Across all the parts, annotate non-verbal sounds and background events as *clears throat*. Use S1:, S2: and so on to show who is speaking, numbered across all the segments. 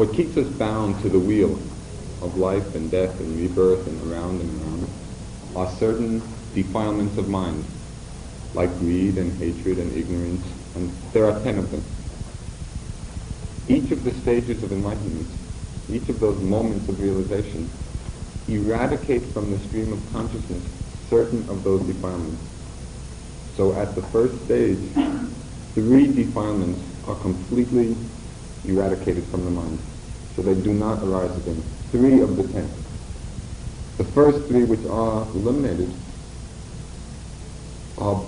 S1: what keeps us bound to the wheel of life and death and rebirth and around and around are certain defilements of mind, like greed and hatred and ignorance, and there are ten of them. Each of the stages of enlightenment, each of those moments of realization, eradicate from the stream of consciousness certain of those defilements. So at the first stage, three defilements are completely eradicated from the mind. So they do not arise again. Three of the ten. The first three which are eliminated are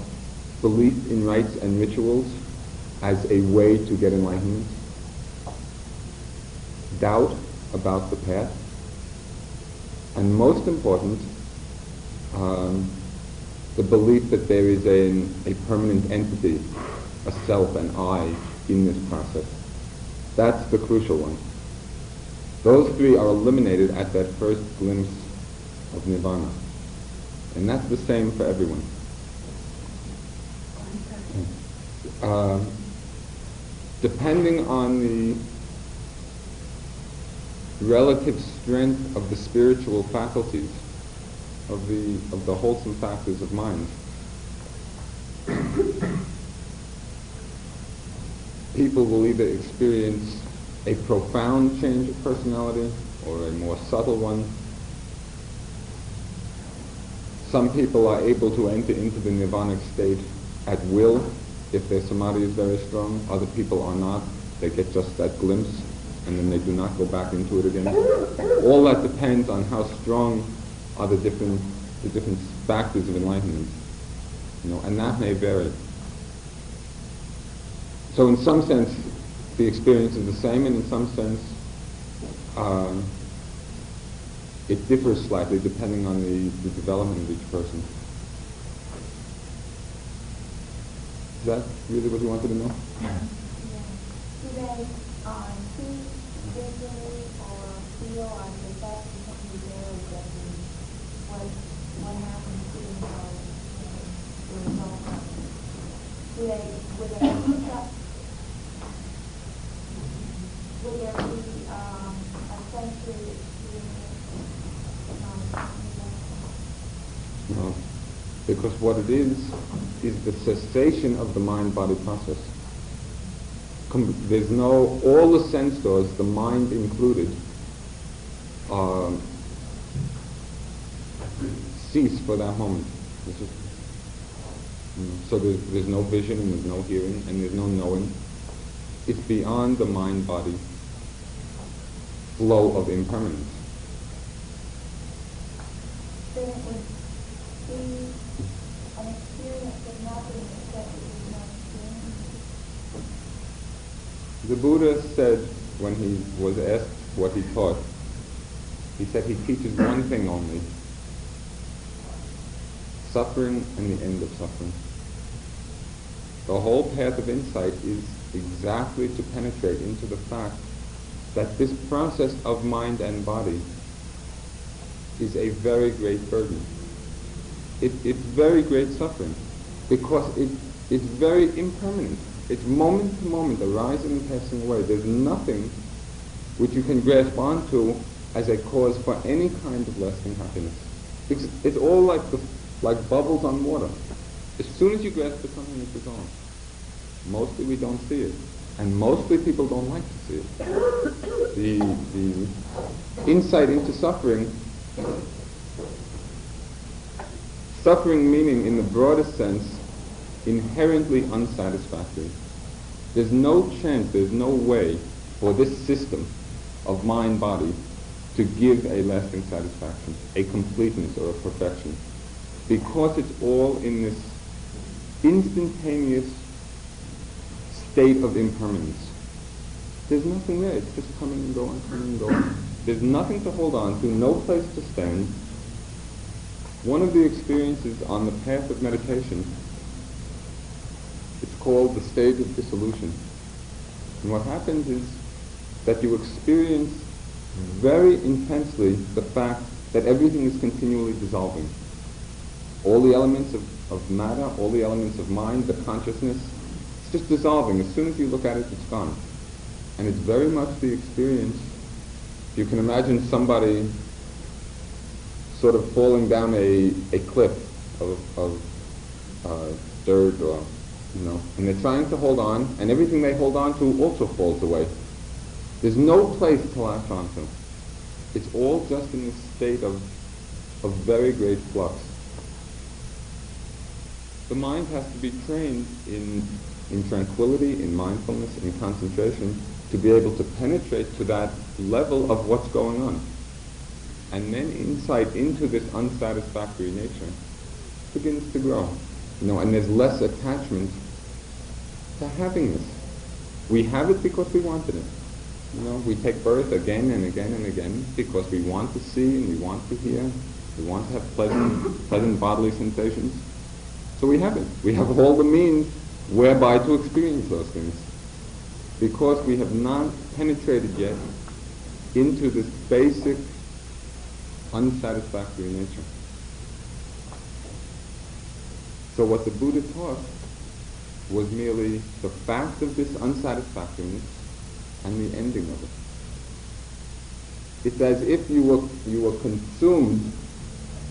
S1: belief in rites and rituals as a way to get enlightenment, doubt about the path, and most important, um, the belief that there is a, a permanent entity, a self, an I in this process. That's the crucial one. Those three are eliminated at that first glimpse of nirvana. And that's the same for everyone. Uh, depending on the relative strength of the spiritual faculties, of the, of the wholesome factors of mind, people will either experience a profound change of personality or a more subtle one. Some people are able to enter into the nirvanic state at will if their samadhi is very strong. Other people are not. They get just that glimpse and then they do not go back into it again. All that depends on how strong are the different, the different factors of enlightenment. You know, and that may vary. So in some sense, the experience is the same, and in some sense, uh, it differs slightly depending on the, the development of each person. Is that really what you wanted to know? *coughs*
S2: Yeah. They uh, see visually or feel or possess something there that what what happens to or the result of it? Do they would they um,
S1: No. Because what it is, is the cessation of the mind-body process. Com- there's no, all the sense doors, the mind included, um, cease for that moment. Just- mm, so there's, there's no vision and there's no hearing and there's no knowing. It's beyond the mind-body flow of impermanence.
S2: then it would be an experience of nothing except it is not experience.
S1: The Buddha said when he was asked what he taught, he said he teaches one thing only, suffering and the end of suffering. The whole path of insight is exactly to penetrate into the fact that this process of mind and body is a very great burden. It, it's very great suffering because it is very impermanent. It's moment to moment, arising and passing away. There's nothing which you can grasp onto as a cause for any kind of lasting happiness. It's, it's all like the, like bubbles on water. As soon as you grasp at something, it's gone. Mostly we don't see it. And mostly people don't like to see it. The, the insight into suffering, suffering meaning in the broadest sense, inherently unsatisfactory. There's no chance, there's no way for this system of mind-body to give a lasting satisfaction, a completeness or a perfection. Because it's all in this instantaneous state of impermanence. There's nothing there. It's just coming and going, coming and going. There's nothing to hold on to, no place to stand. One of the experiences on the path of meditation, it's called the stage of dissolution. And what happens is that you experience very intensely the fact that everything is continually dissolving. All the elements of, of matter, all the elements of mind, the consciousness, just dissolving. As soon as you look at it, it's gone. And it's very much the experience. You can imagine somebody sort of falling down a, a cliff of, of uh, dirt or, you know, and they're trying to hold on, and everything they hold on to also falls away. There's no place to latch onto. It's all just in this state of, of very great flux. The mind has to be trained in, in tranquility, in mindfulness, in concentration, to be able to penetrate to that level of what's going on. And then insight into this unsatisfactory nature begins to grow. You know, and there's less attachment to having this. We have it because we wanted it. You know, we take birth again and again and again because we want to see and we want to hear. We want to have pleasant, pleasant bodily sensations. So we have it. We have all the means whereby to experience those things. Because we have not penetrated yet into this basic unsatisfactory nature. So what the Buddha taught was merely the fact of this unsatisfactoriness and the ending of it. It's as if you were, you were consumed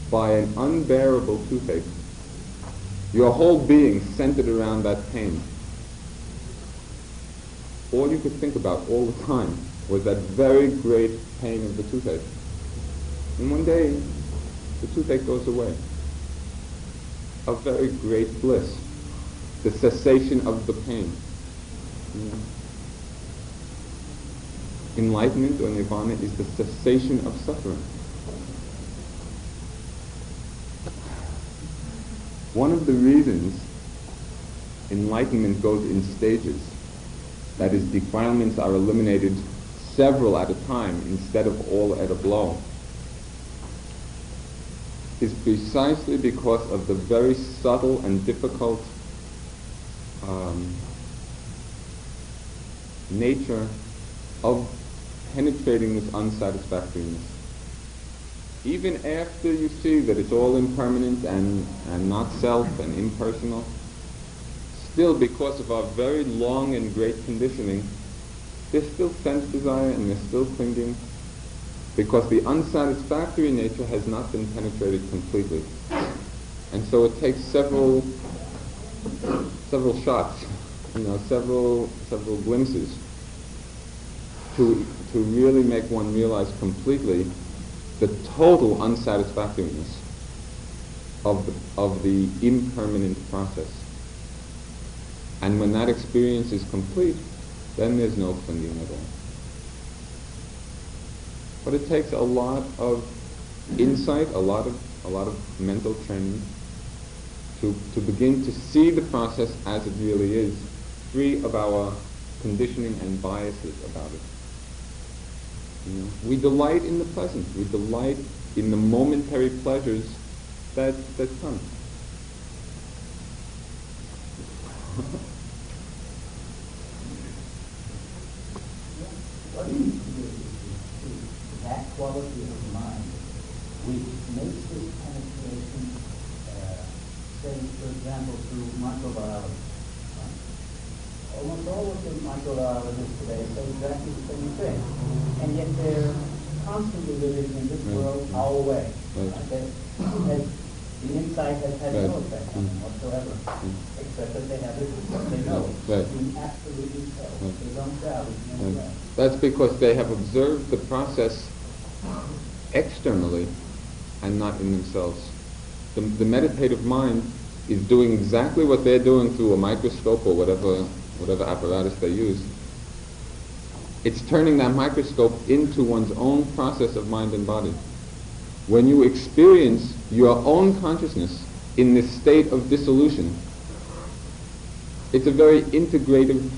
S1: by an unbearable toothache. Your whole being centered around that pain. All you could think about all the time was that very great pain of the toothache. And one day, the toothache goes away. A very great bliss. The cessation of the pain. Enlightenment or nirvana is the cessation of suffering. One of the reasons enlightenment goes in stages, that is, defilements are eliminated several at a time instead of all at a blow, is precisely because of the very subtle and difficult um, nature of penetrating this unsatisfactoriness. Even after you see that it's all impermanent and, and not self and impersonal, still because of our very long and great conditioning, there's still sense desire and there's still clinging because the unsatisfactory nature has not been penetrated completely. And so it takes several several shots, you know, several several glimpses to to really make one realize completely the total unsatisfactoriness of the, of the impermanent process. And when that experience is complete, then there's no clinging at all. But it takes a lot of insight, a lot of, a lot of mental training to, to begin to see the process as it really is, free of our conditioning and biases about it. You know, we delight in the pleasant. We delight in the momentary pleasures that, that come.
S3: what is that quality of mind which makes this penetration, uh, say, for example, through microbiology? almost all of the microbiologists today say exactly the same thing. And yet they're constantly living in this right. world our way. Right. Right? Has, the insight has had no effect on them whatsoever, except that they have it, they know it. absolutely so. They don't doubt it
S1: That's because they have observed the process externally and not in themselves. The, the meditative mind is doing exactly what they're doing through a microscope or whatever whatever apparatus they use, it's turning that microscope into one's own process of mind and body. When you experience your own consciousness in this state of dissolution, it's a very integrative,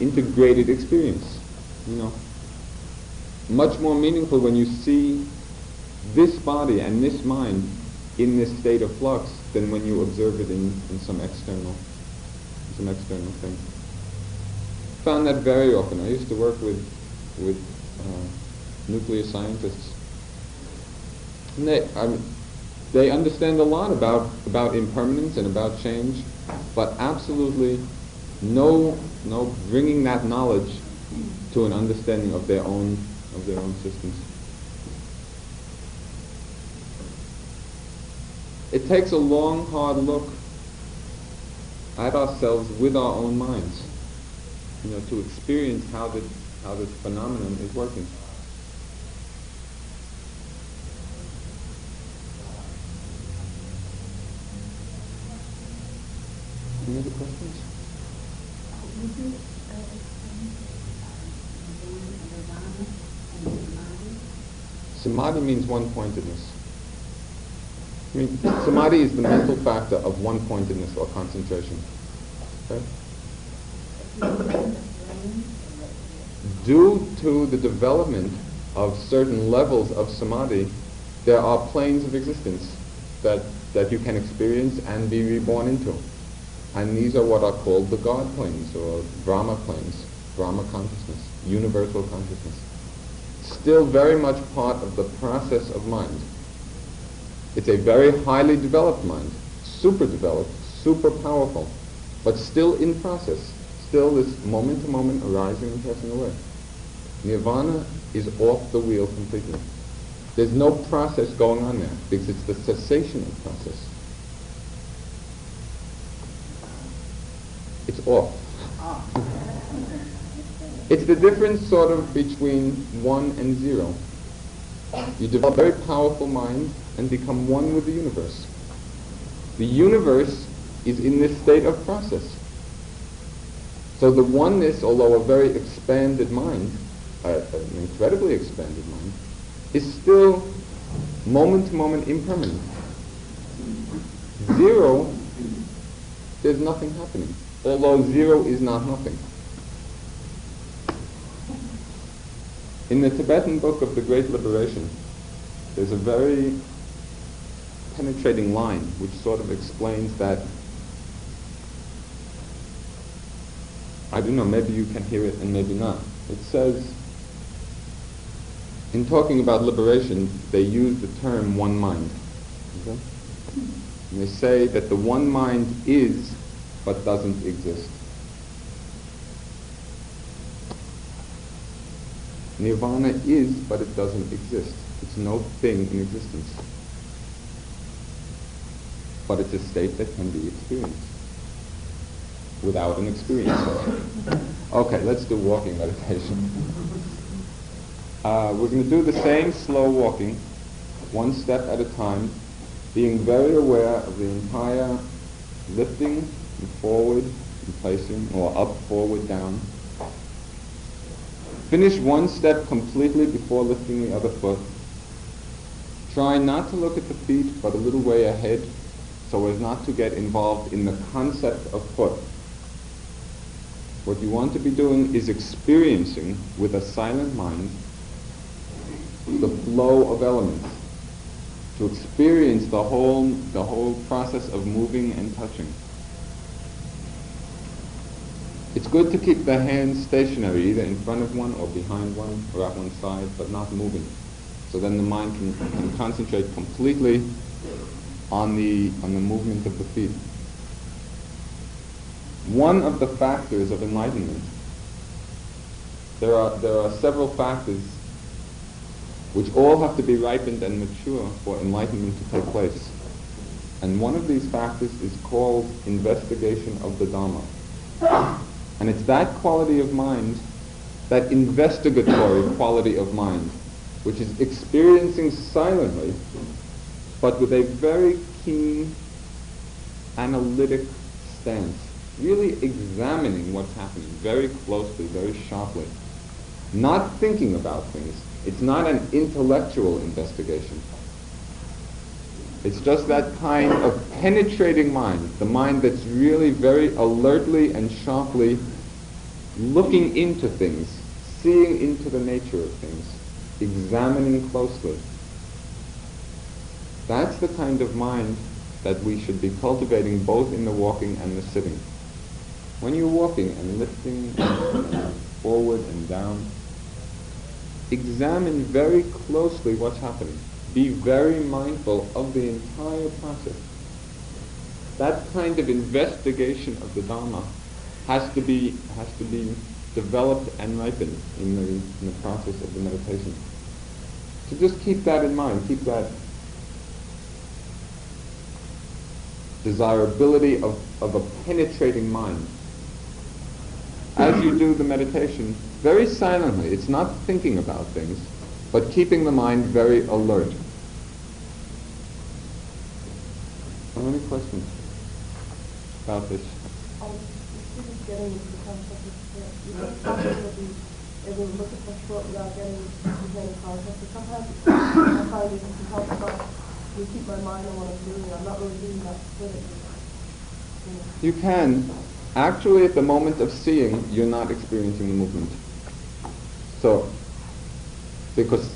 S1: integrated experience. You know, much more meaningful when you see this body and this mind in this state of flux than when you observe it in, in some external, some external thing found that very often. I used to work with with uh, nuclear scientists, and they I they understand a lot about about impermanence and about change, but absolutely no no bringing that knowledge to an understanding of their own of their own systems. It takes a long, hard look at ourselves with our own minds, you know, to experience how the how this phenomenon is working. Any other questions? Samadhi means one-pointedness. I mean, samadhi is the mental factor of one-pointedness or concentration. Okay? Due to the development of certain levels of samadhi, there are planes of existence that, that you can experience and be reborn into. And these are what are called the God planes or Brahma planes, Brahma consciousness, universal consciousness. Still very much part of the process of mind. It's a very highly developed mind, super developed, super powerful, but still in process, still this moment to moment arising and passing away. Nirvana is off the wheel completely. There's no process going on there because it's the cessation of process. It's off. Ah. It's the difference sort of between one and zero. You develop a very powerful mind and become one with the universe. The universe is in this state of process. So the oneness, although a very expanded mind, uh, an incredibly expanded mind, is still moment to moment impermanent. Zero, there's nothing happening although zero is not nothing. In the Tibetan book of the Great Liberation, there's a very penetrating line which sort of explains that I don't know, maybe you can hear it and maybe not. It says, in talking about liberation, they use the term one mind. Okay? And they say that the one mind is but doesn't exist. Nirvana is, but it doesn't exist. It's no thing in existence. But it's a state that can be experienced without an experiencer. okay, let's do walking meditation. Uh, we're going to do the same slow walking, one step at a time, being very aware of the entire lifting and forward and placing, or up, forward, down. Finish one step completely before lifting the other foot. Try not to look at the feet, but a little way ahead, so as not to get involved in the concept of foot. What you want to be doing is experiencing with a silent mind the flow of elements, to experience the whole, the whole process of moving and touching. It's good to keep the hands stationary, either in front of one or behind one or at one side, but not moving. So then the mind can, can concentrate completely on the, on the movement of the feet. One of the factors of enlightenment, there are, there are several factors which all have to be ripened and mature for enlightenment to take place. And one of these factors is called investigation of the Dharma. And it's that quality of mind, that investigatory quality of mind, which is experiencing silently, but with a very keen analytic stance, really examining what's happening very closely, very sharply, not thinking about things. It's not an intellectual investigation. It's just that kind of penetrating mind, the mind that's really very alertly and sharply looking into things, seeing into the nature of things, examining closely. That's the kind of mind that we should be cultivating both in the walking and the sitting. When you're walking and lifting *coughs* forward and down, examine very closely what's happening be very mindful of the entire process. That kind of investigation of the Dharma has to be, has to be developed and ripened in the, in the process of the meditation. So just keep that in mind. Keep that desirability of, of a penetrating mind. As you do the meditation, very silently, it's not thinking about things, but keeping the mind very alert. Are there any questions about this?
S4: Um, this is getting the concept of, you know, something that we, able to look at the throat without getting any concept, but sometimes I find it can help about, you keep my mind on what I'm doing, I'm not really doing that with it. You
S1: can. Actually, at the moment of seeing, you're not experiencing the movement. So, because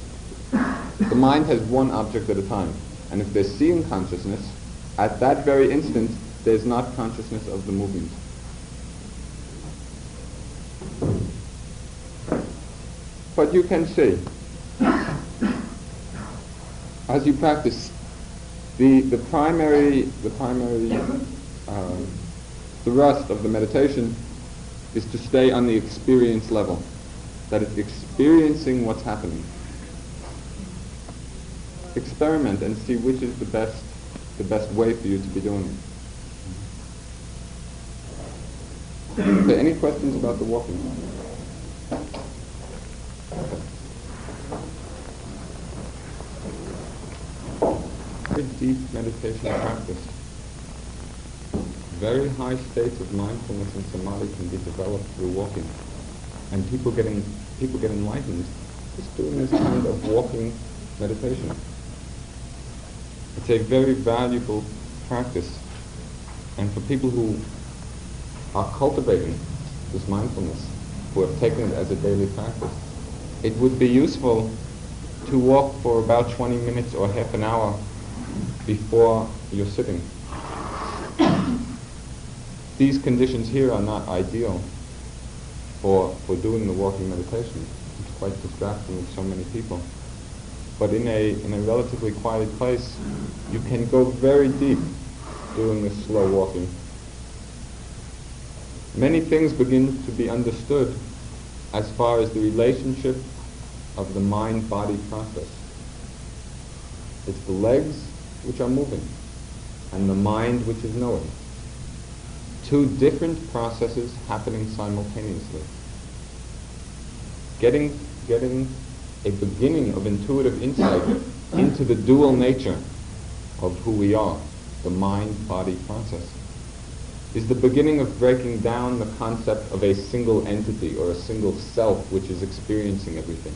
S1: the mind has one object at a time. And if there's seeing consciousness, at that very instant, there's not consciousness of the movement. But you can see, as you practice, the, the primary, the primary um, thrust of the meditation is to stay on the experience level, that is experiencing what's happening. Experiment and see which is the best, the best way for you to be doing it. Okay, any questions about the walking? Very deep meditation practice. Very high states of mindfulness and samadhi can be developed through walking. And people getting people get enlightened just doing this kind of walking meditation. It's a very valuable practice. And for people who are cultivating this mindfulness, who have taken it as a daily practice, it would be useful to walk for about 20 minutes or half an hour before you're sitting. These conditions here are not ideal for, for doing the walking meditation. It's quite distracting with so many people. But in a, in a relatively quiet place, you can go very deep doing this slow walking. Many things begin to be understood as far as the relationship of the mind-body process. It's the legs which are moving and the mind which is knowing. Two different processes happening simultaneously. Getting, getting a beginning of intuitive insight into the dual nature of who we are, the mind-body process, is the beginning of breaking down the concept of a single entity or a single self which is experiencing everything.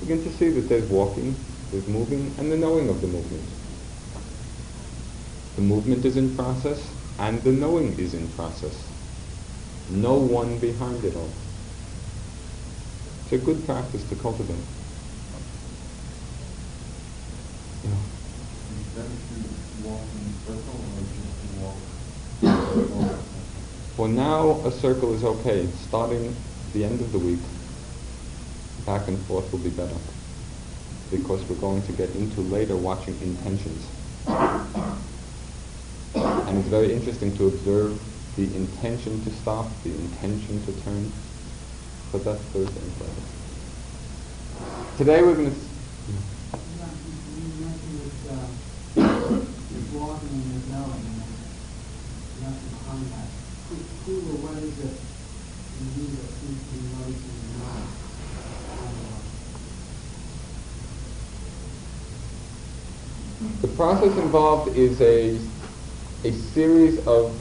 S1: Begin to see that there's walking, there's moving, and the knowing of the movement. The movement is in process, and the knowing is in process. No one behind it all. It's a good practice to cultivate.
S5: Walk?
S1: For now, a circle is okay. Starting the end of the week, back and forth will be better. Because we're going to get into later watching intentions. And it's very interesting to observe the intention to stop, the intention to turn. But that's Thursday and Friday. Today we're going to...
S6: The
S1: process involved is a, a series of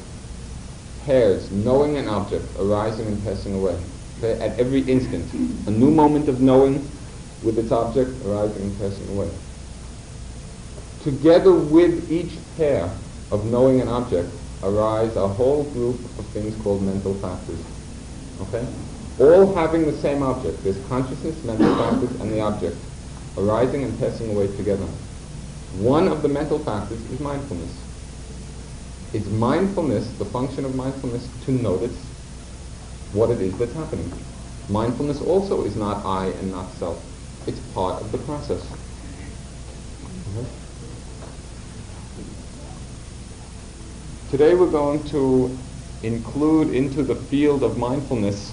S1: pairs, knowing an object, arising and passing away. Okay? At every instant. A new moment of knowing with its object arising and passing away. Together with each pair of knowing an object arise a whole group of things called mental factors. Okay? All having the same object. There's consciousness, mental factors, and the object arising and passing away together. One of the mental factors is mindfulness. It's mindfulness, the function of mindfulness, to notice what it is that's happening. Mindfulness also is not I and not self. It's part of the process. Mhm. Today we're going to include into the field of mindfulness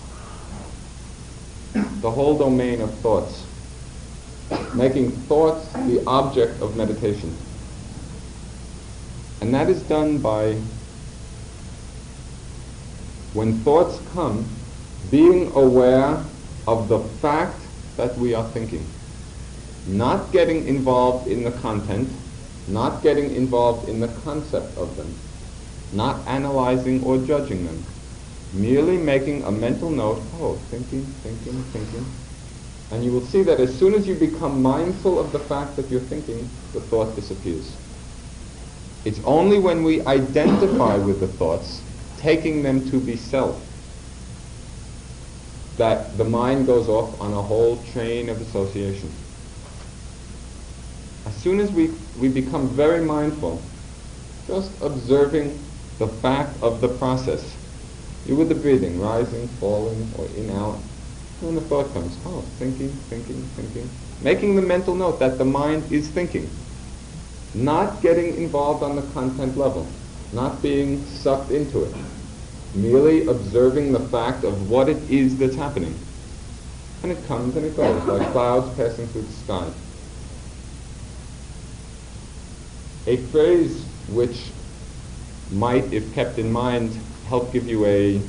S1: the whole domain of thoughts, making thoughts the object of meditation. And that is done by, when thoughts come, being aware of the fact that we are thinking. Not getting involved in the content, not getting involved in the concept of them, not analyzing or judging them, merely making a mental note, oh, thinking, thinking, thinking. And you will see that as soon as you become mindful of the fact that you're thinking, the thought disappears. It's only when we identify with the thoughts, taking them to be self, that the mind goes off on a whole train of association. As soon as we, we become very mindful, just observing the fact of the process, you with the breathing, rising, falling, or in, out, and the thought comes, oh, thinking, thinking, thinking, making the mental note that the mind is thinking not getting involved on the content level, not being sucked into it, merely observing the fact of what it is that's happening. And it comes and it goes, like clouds passing through the sky. A phrase which might, if kept in mind, help give you a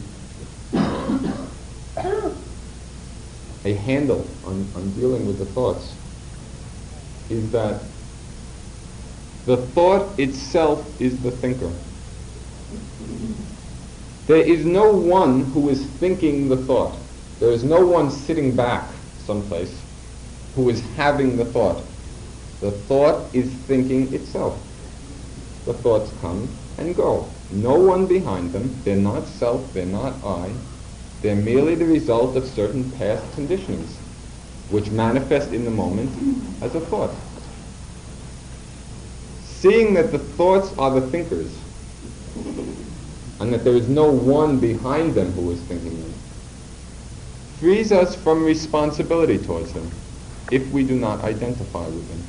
S1: a handle on, on dealing with the thoughts is that the thought itself is the thinker. There is no one who is thinking the thought. There is no one sitting back someplace who is having the thought. The thought is thinking itself. The thoughts come and go. No one behind them. They're not self. They're not I. They're merely the result of certain past conditionings, which manifest in the moment as a thought seeing that the thoughts are the thinkers and that there is no one behind them who is thinking them, frees us from responsibility towards them if we do not identify with them.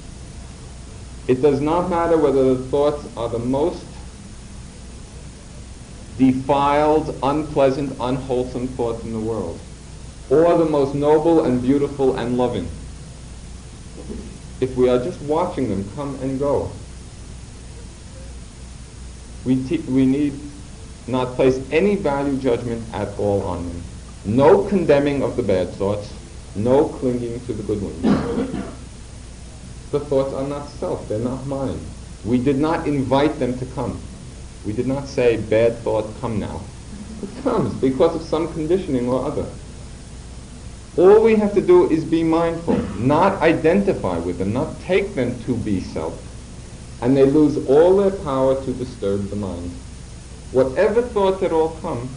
S1: It does not matter whether the thoughts are the most defiled, unpleasant, unwholesome thoughts in the world, or the most noble and beautiful and loving. If we are just watching them come and go, we, we need not place any value judgment at all on them. No condemning of the bad thoughts, no clinging to the good ones. the thoughts are not self, they're not mine. We did not invite them to come. We did not say, bad thought, come now. It comes because of some conditioning or other. All we have to do is be mindful, not identify with them, not take them to be self, and they lose all their power to disturb the mind. Whatever thoughts at all come,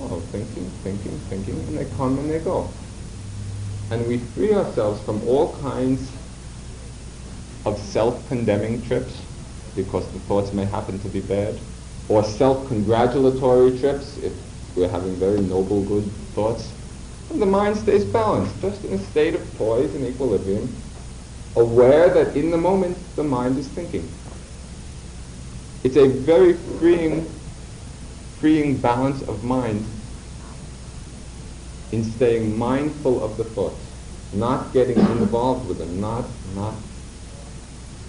S1: oh, thinking, thinking, thinking, and they come and they go. And we free ourselves from all kinds of self-condemning trips, because the thoughts may happen to be bad, or self-congratulatory trips, if we're having very noble, good thoughts. And the mind stays balanced, just in a state of poise and equilibrium, aware that in the moment the mind is thinking. It's a very freeing, freeing balance of mind in staying mindful of the thoughts, not getting *coughs* involved with them, not, not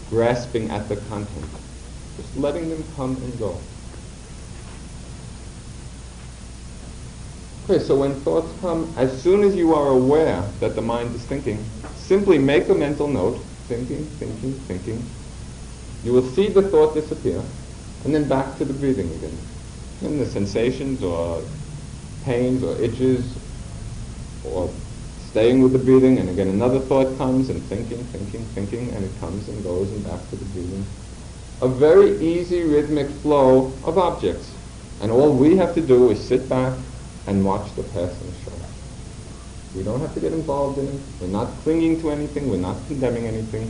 S1: grasping at the content, just letting them come and go. Okay, so when thoughts come, as soon as you are aware that the mind is thinking, simply make a mental note, thinking, thinking, thinking. You will see the thought disappear, and then back to the breathing again. And the sensations or pains or itches or staying with the breathing and again another thought comes and thinking, thinking, thinking and it comes and goes and back to the breathing. A very easy rhythmic flow of objects. And all we have to do is sit back and watch the passing show. We don't have to get involved in it. We're not clinging to anything. We're not condemning anything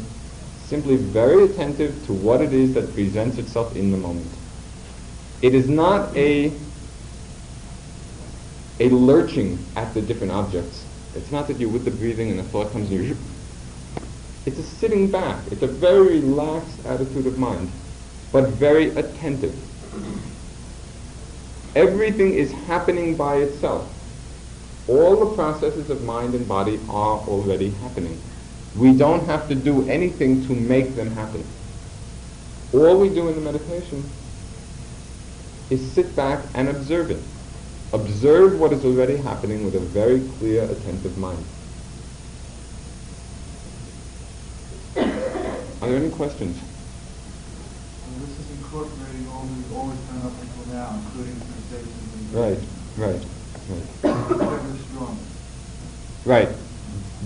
S1: simply very attentive to what it is that presents itself in the moment. It is not a, a lurching at the different objects. It's not that you're with the breathing and the thought comes and you It's a sitting back. It's a very relaxed attitude of mind, but very attentive. Everything is happening by itself. All the processes of mind and body are already happening. We don't have to do anything to make them happen. All we do in the meditation is sit back and observe it. Observe what is already happening with a very clear, attentive mind. Are there any questions?
S5: And this is incorporating all we've always done up until now, including sensations and
S1: Right, right, right. Right.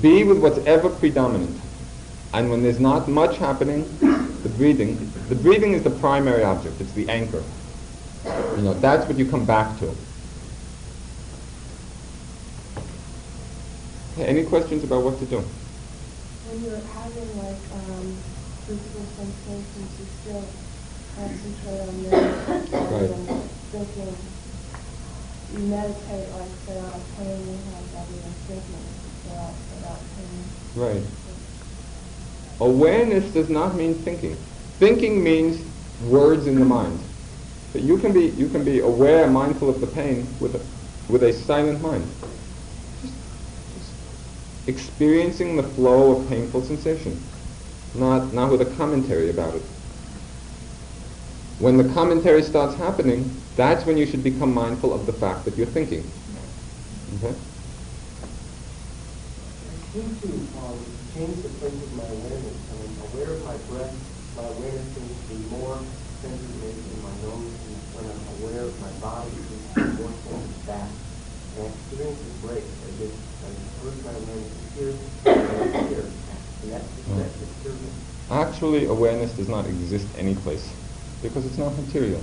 S1: Be with what's ever predominant. And when there's not much happening, the breathing, the breathing is the primary object. It's the anchor. You know, that's what you come back to. Okay, any questions about what to do?
S4: When you're having like um, physical sensations, you still concentrate on them
S1: Right.
S4: than thinking. You meditate like say on a pain you have rather than thinking pain.
S1: Right. Awareness does not mean thinking. Thinking means words in the mind. So you can be you can be aware, mindful of the pain with a, with a silent mind. Just, just experiencing the flow of painful sensation, not not with a commentary about it. When the commentary starts happening, that's when you should become mindful of the fact that you're thinking. Okay?
S7: I seem to um, change the place of my awareness. I'm aware of my breath. My awareness seems to be more centered maybe in my nose. And when I'm aware of my body, it *coughs* seems to be back. And I experience a break as if as first my awareness here, and here. And that's
S1: Mm.
S7: that disturbance.
S1: Actually, awareness does not exist anyplace because it's not material.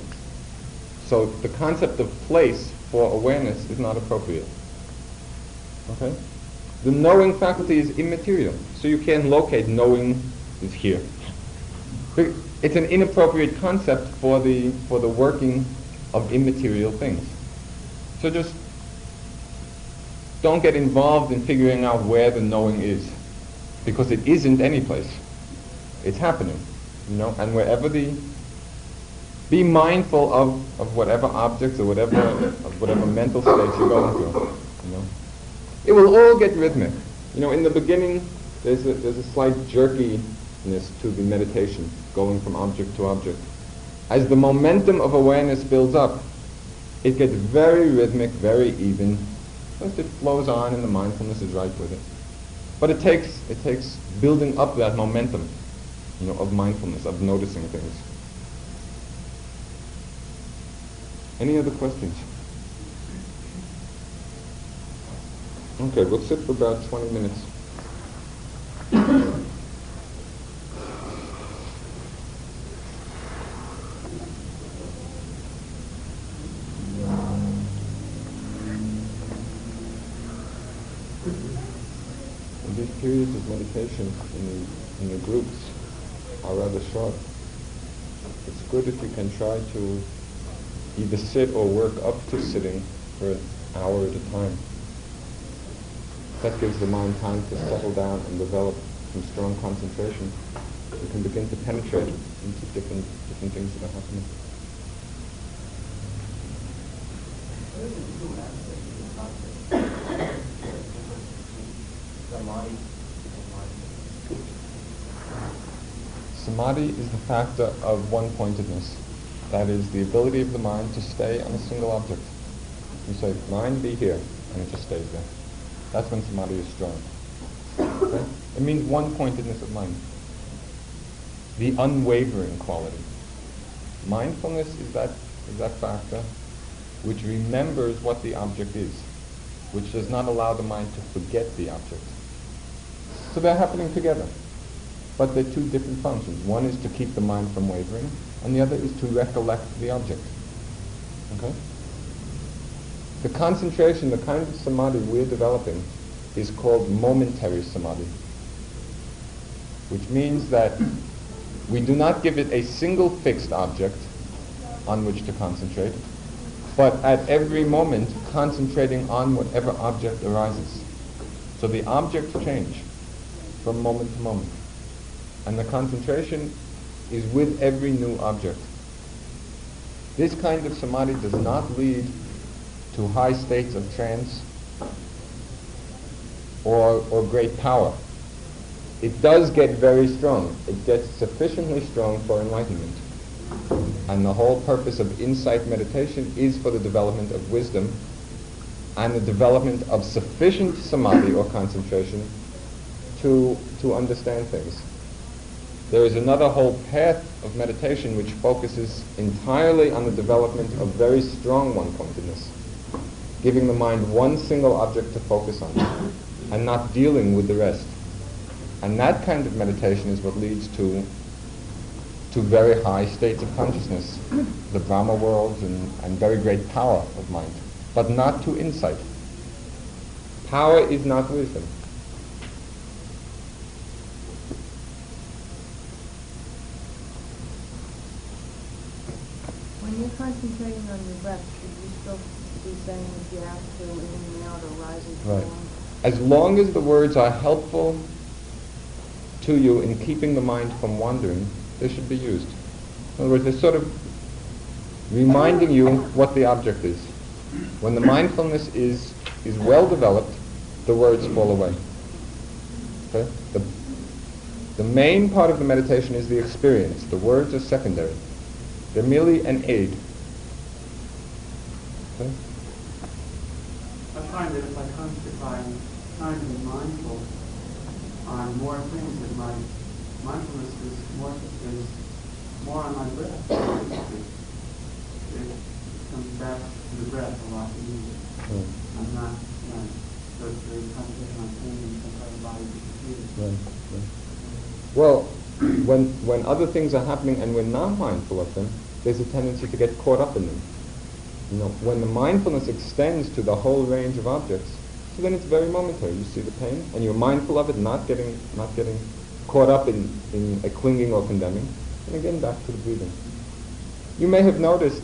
S1: So the concept of place for awareness is not appropriate. Okay? The knowing faculty is immaterial, so you can't locate knowing is here. *laughs* It's an inappropriate concept for the for the working of immaterial things. So just don't get involved in figuring out where the knowing is, because it isn't any place. It's happening, you know. And wherever the be mindful of, of whatever objects or whatever of whatever mental states you're going through. You know, it will all get rhythmic. You know, in the beginning, there's a, there's a slight to the meditation, going from object to object. As the momentum of awareness builds up, it gets very rhythmic, very even. First, it flows on, and the mindfulness is right with it. But it takes it takes building up that momentum, you know, of mindfulness, of noticing things. Any other questions? Okay, we'll sit for about 20 minutes. And of meditation in in the groups are rather short. It's good if you can try to either sit or work up to sitting for an hour at a time. That gives the mind time to settle down and develop some strong concentration. You can begin to penetrate into different different things that are happening. *coughs*
S7: Samadhi
S1: is the factor of one-pointedness. That is the ability of the mind to stay on a single object. You say, mind be here, and it just stays there. That's when samadhi is strong. Okay? It means one-pointedness of mind. The unwavering quality. Mindfulness is that, is that factor which remembers what the object is, which does not allow the mind to forget the object. So they're happening together. But they're two different functions. One is to keep the mind from wavering, and the other is to recollect the object. Okay? The concentration, the kind of samadhi we're developing, is called momentary samadhi, which means that we do not give it a single fixed object on which to concentrate, but at every moment concentrating on whatever object arises. So the objects change from moment to moment. And the concentration is with every new object. This kind of samadhi does not lead to high states of trance or, or great power. It does get very strong. It gets sufficiently strong for enlightenment. And the whole purpose of insight meditation is for the development of wisdom and the development of sufficient samadhi or concentration to, to understand things. There is another whole path of meditation which focuses entirely on the development of very strong one-pointedness, giving the mind one single object to focus on and not dealing with the rest. And that kind of meditation is what leads to to very high states of consciousness, the Brahma worlds and, and very great power of mind, but not to insight. Power is not wisdom.
S4: You're concentrating on your breath, should you still be saying the gas to in and out or rising
S1: Right. As long as the words are helpful to you in keeping the mind from wandering, they should be used. In other words, they're sort of reminding you what the object is. When the mindfulness is, is well developed, the words fall away. Okay? The, the main part of the meditation is the experience. The words are secondary. They're merely an aid. Okay?
S6: I find that if I concentrate, to be mindful on more things, that my mindfulness is more is more on my breath. It comes back to the breath a lot easier.
S1: Hmm.
S6: I'm not, you know, the, the concentration on pain and body.
S1: Right, right. Well, *clears throat* when, when other things are happening and we're not mindful of them, there's a tendency to get caught up in them. You know, when the mindfulness extends to the whole range of objects, so then it's very momentary. You see the pain, and you're mindful of it, not getting, not getting caught up in, in a clinging or condemning, and again back to the breathing. You may have noticed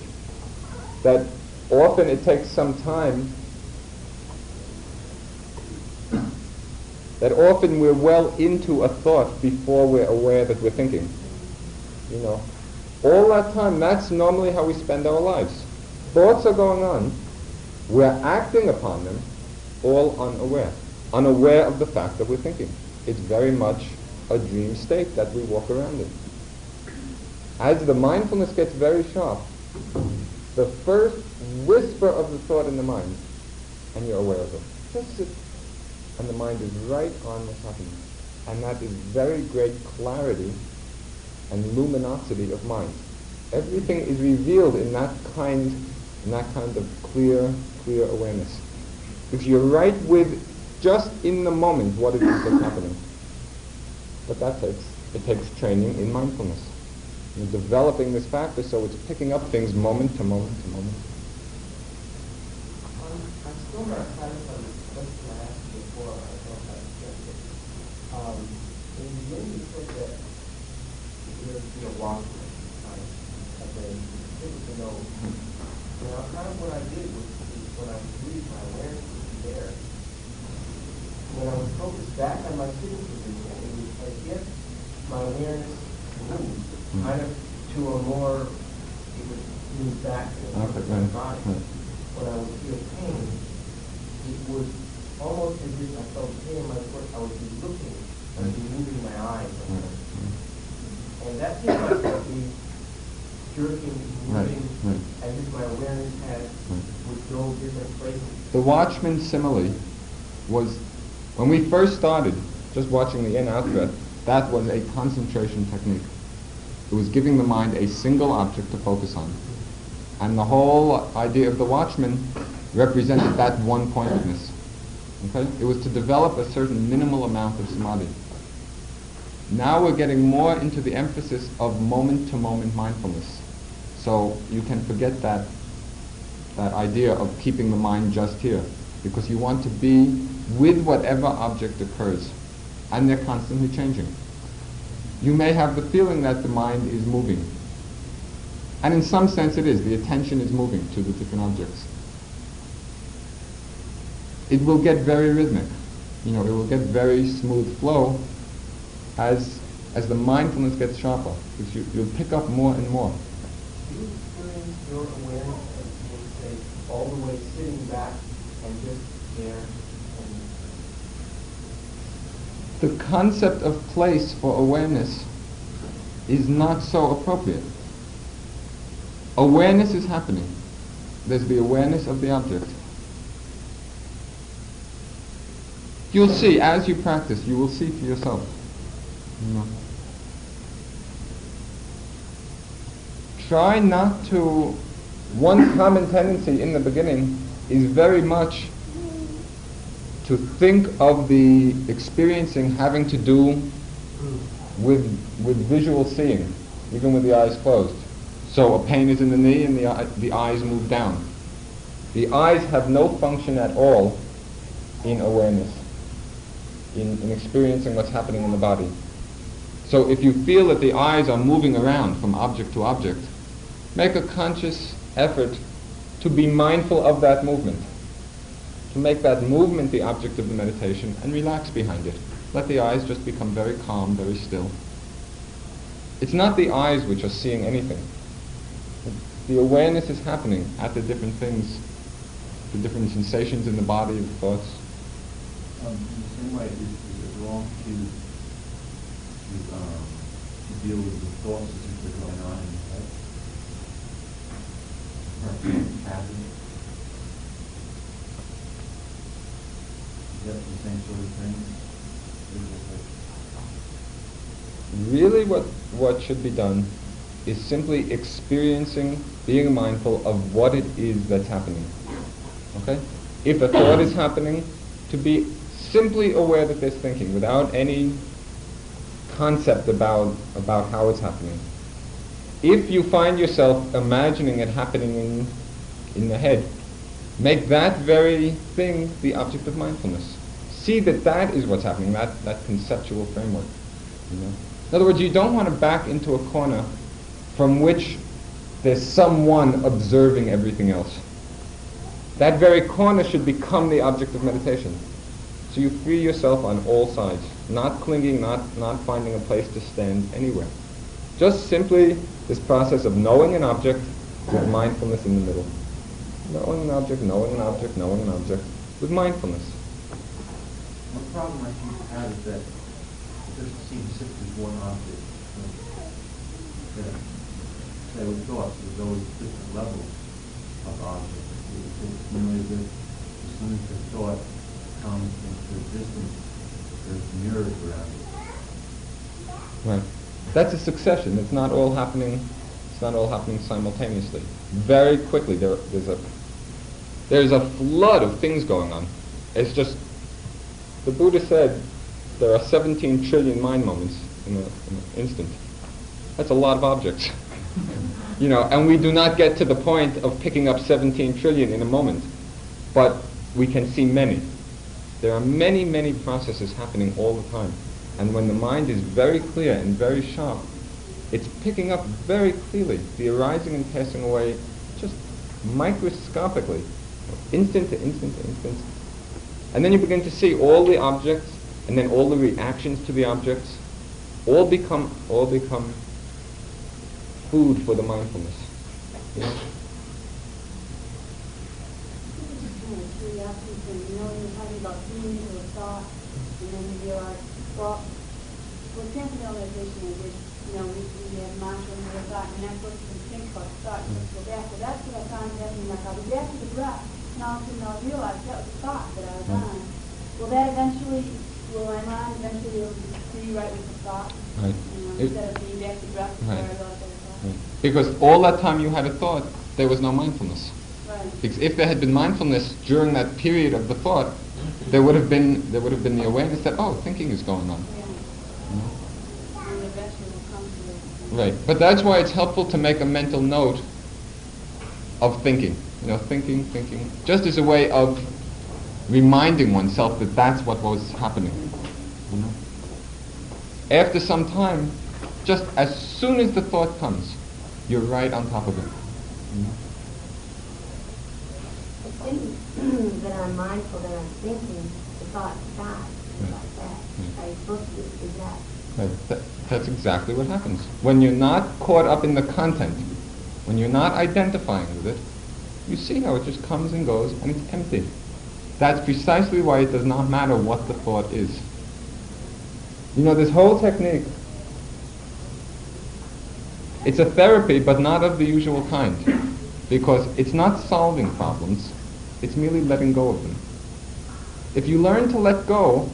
S1: that often it takes some time that often we're well into a thought before we're aware that we're thinking. You know, all that time, that's normally how we spend our lives. Thoughts are going on, we're acting upon them, all unaware, unaware of the fact that we're thinking. It's very much a dream state that we walk around in. As the mindfulness gets very sharp, the first whisper of the thought in the mind, and you're aware of it. Just sit and the mind is right on what's happening. And that is very great clarity and luminosity of mind. Everything is revealed in that kind, in that kind of clear, clear awareness. Because you're right with just in the moment what it is that's *coughs* happening. But that takes, it takes training in mindfulness. You're developing this factor so it's picking up things moment to moment to moment.
S7: I'm, still not satisfied with the question I asked before, I don't it. Um, in the you said that you're, you're walking, kind of, and then you know. Now, kind of what I did was, is when I was breathing, my awareness was there. When I was focused back on my sitting position, it was as if my awareness moved,
S1: Hmm.
S7: kind of to a more, it would move back to
S1: Okay,
S7: my body
S1: right.
S7: when I would feel pain, it was almost as if I felt pain in my foot. I would be looking, I would be moving my eyes.
S1: Right, right.
S7: And that seemed like I would be jerking,
S1: Right,
S7: moving,
S1: right.
S7: as if my awareness had,
S1: Right.
S7: would go different places.
S1: The Watchman simile was, when we first started, just watching the in-out breath, that was a concentration technique. It was giving the mind a single object to focus on. And the whole idea of the Watchman represented that one-pointedness. Okay? It was to develop a certain minimal amount of samadhi. Now we're getting more into the emphasis of moment-to-moment mindfulness. So you can forget that that idea of keeping the mind just here because you want to be with whatever object occurs and they're constantly changing. You may have the feeling that the mind is moving. And in some sense it is. The attention is moving to the different objects. It will get very rhythmic. You know, it will get very smooth flow as as the mindfulness gets sharper. Because you, you'll pick up more and more.
S7: Do you experience your awareness as being, say, all the way sitting back and just there? And
S1: the concept of place for awareness is not so appropriate. Awareness is happening. There's the awareness of the object. You'll see, as you practice, you will see for yourself. Know. Try not to, one common tendency in the beginning is very much to think of the experiencing having to do with, with visual seeing, even with the eyes closed. So a pain is in the knee and the, eye, the eyes move down. The eyes have no function at all in awareness, in, in experiencing what's happening in the body. So if you feel that the eyes are moving around from object to object, make a conscious effort to be mindful of that movement. To make that movement the object of the meditation and relax behind it. Let the eyes just become very calm, very still. It's not the eyes which are seeing anything. The awareness is happening at the different things, the different sensations in the body, the thoughts.
S5: Um, in the same way, is, is it wrong to, to, um, to deal with the thoughts as if they're going on in the head? Or happening? Is that the same sort of thing?
S1: Really what, what should be done is simply experiencing, being mindful of what it is that's happening. Okay? If a thought is happening, to be simply aware that there's thinking without any concept about, about how it's happening. If you find yourself imagining it happening in, in the head, make that very thing the object of mindfulness. See that that is what's happening, that, that conceptual framework. You know? In other words, you don't want to back into a corner from which there's someone observing everything else. That very corner should become the object of meditation. So you free yourself on all sides, not clinging, not, not finding a place to stand anywhere. Just simply this process of knowing an object with mindfulness in the middle. Knowing an object, knowing an object, knowing an object, with mindfulness.
S5: One problem I think you have is that it doesn't seem simply one object. That, say with thoughts, there's always different levels of objects. It's merely as the thought comes into there's.
S1: Right. That's a succession. It's not all happening. It's not all happening simultaneously. Very quickly, there, there's a there's a flood of things going on. It's just the Buddha said there are 17 trillion mind moments in, a, in an instant. That's a lot of objects. *laughs* you know, and we do not get to the point of picking up 17 trillion in a moment, but we can see many. There are many, many processes happening all the time. And when the mind is very clear and very sharp, it's picking up very clearly the arising and passing away just microscopically, instant to instant to instant. And then you begin to see all the objects and then all the reactions to the objects all become all become food for the mindfulness.
S2: Just kind of curiosity thing, you know, when you're talking about being into a thought, and then you realize, well, what transcendental meditation is, you know, we, we have mantra and we have thought, and that's what you think about you just go back, so that's what I found happening, like be back to the breath, and all of a sudden I'll realize that was a thought that I was on. Will that eventually, will my mind eventually be right with the thought?
S1: Right.
S2: You know,
S1: It-
S2: instead of being back to the breath before I
S1: Right.
S2: that was?
S1: Right. Because all that time you had a thought, there was no mindfulness.
S2: Right.
S1: Because if there had been mindfulness during that period of the thought, there would have been there would have been the awareness that oh, thinking is going on. Right. But that's why it's helpful to make a mental note of thinking. You know, thinking, thinking, just as a way of reminding oneself that that's what was happening. You know. After some time, just as soon as the thought comes, you're right on top of it. You know.
S8: Assuming Mm, that I'm mindful that I'm thinking, the thought
S1: Right.
S8: like that. Are you supposed to, is that,
S1: Right. That, that's exactly what happens. When you're not caught up in the content, when you're not identifying with it, you see how it just comes and goes and it's empty. That's precisely why it does not matter what the thought is. You know, this whole technique, it's a therapy, but not of the usual kind. Because it's not solving problems, it's merely letting go of them. If you learn to let go,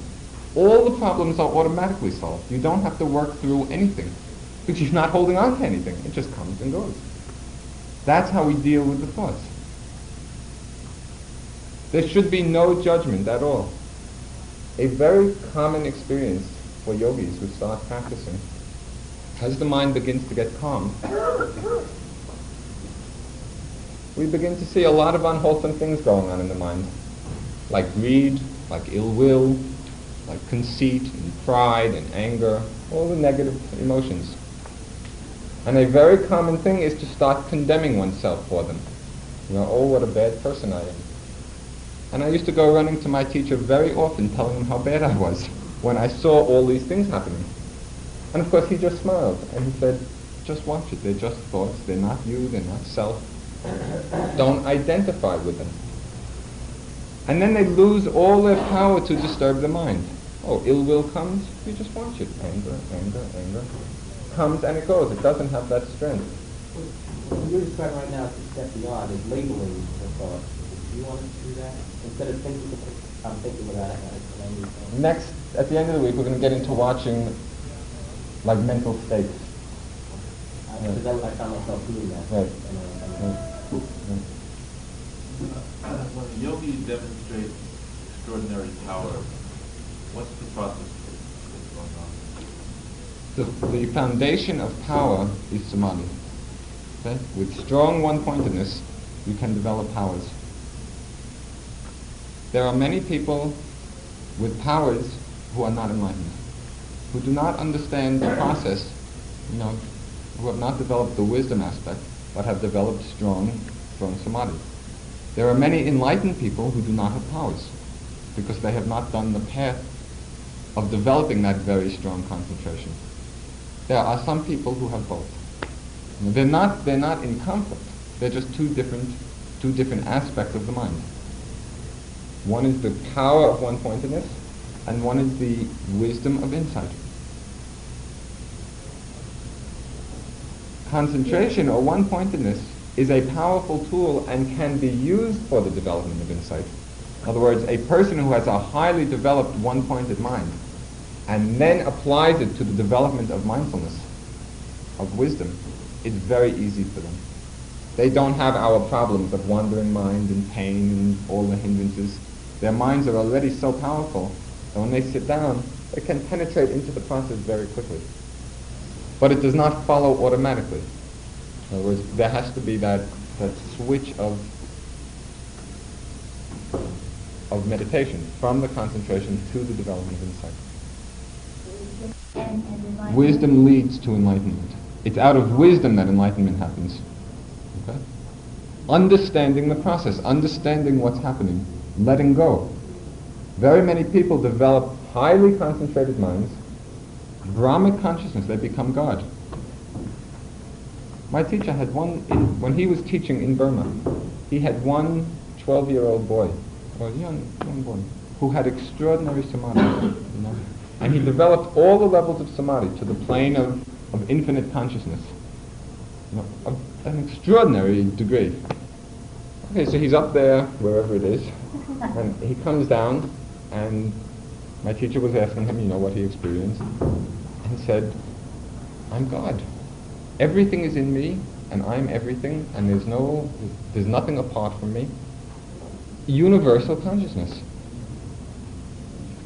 S1: all the problems are automatically solved. You don't have to work through anything. Because you're not holding on to anything. It just comes and goes. That's how we deal with the thoughts. There should be no judgment at all. A very common experience for yogis who start practicing, as the mind begins to get calm, we begin to see a lot of unwholesome things going on in the mind, like greed, like ill will, like conceit and pride and anger, all the negative emotions. And a very common thing is to start condemning oneself for them. You know, oh, what a bad person I am. And I used to go running to my teacher very often telling him how bad I was when I saw all these things happening. And of course he just smiled and he said, just watch it. They're just thoughts. They're not you. They're not self. Don't identify with them. And then they lose all their power to disturb the mind. Oh, ill will comes, you just watch it. Anger, anger, anger. Comes and it goes. It doesn't have that strength.
S7: What you're describing right now is a step beyond, is labeling the thought. Do you want to do that? Instead of thinking, I'm thinking without it, I I need to-
S1: Next, at the end of the week, we're going to get into watching like mental states.
S7: Because I I found myself doing that.
S1: Right.
S5: When a yogi demonstrates extraordinary power, what's the process that's going on?
S1: The, the foundation of power is samadhi. Okay? With strong one-pointedness, you can develop powers. There are many people with powers who are not enlightened, who do not understand the process, you know, who have not developed the wisdom aspect, but have developed strong, strong samadhi. There are many enlightened people who do not have powers, because they have not done the path of developing that very strong concentration. There are some people who have both. They're not, they're not in conflict. They're just two different, two different aspects of the mind. One is the power of one-pointedness, and one is the wisdom of insight. Concentration or one-pointedness is a powerful tool and can be used for the development of insight. In other words, a person who has a highly developed one-pointed mind and then applies it to the development of mindfulness, of wisdom, it's very easy for them. They don't have our problems of wandering mind and pain and all the hindrances. Their minds are already so powerful that when they sit down, they can penetrate into the process very quickly. But it does not follow automatically. In other words, there has to be that, that switch of, of meditation from the concentration to the development of insight. Wisdom leads to enlightenment. It's out of wisdom that enlightenment happens. Okay? Understanding the process, understanding what's happening, letting go. Very many people develop highly concentrated minds, Brahmic consciousness, they become God. My teacher had one, in, when he was teaching in Burma, he had one 12-year-old boy, or young, young boy, who had extraordinary samadhi, you know, and he developed all the levels of samadhi to the plane of, of infinite consciousness, you know, of an extraordinary degree. Okay, so he's up there, wherever it is, and he comes down, and my teacher was asking him, you know, what he experienced, and said, I'm God. Everything is in me, and I'm everything, and there's no, there's nothing apart from me. Universal consciousness.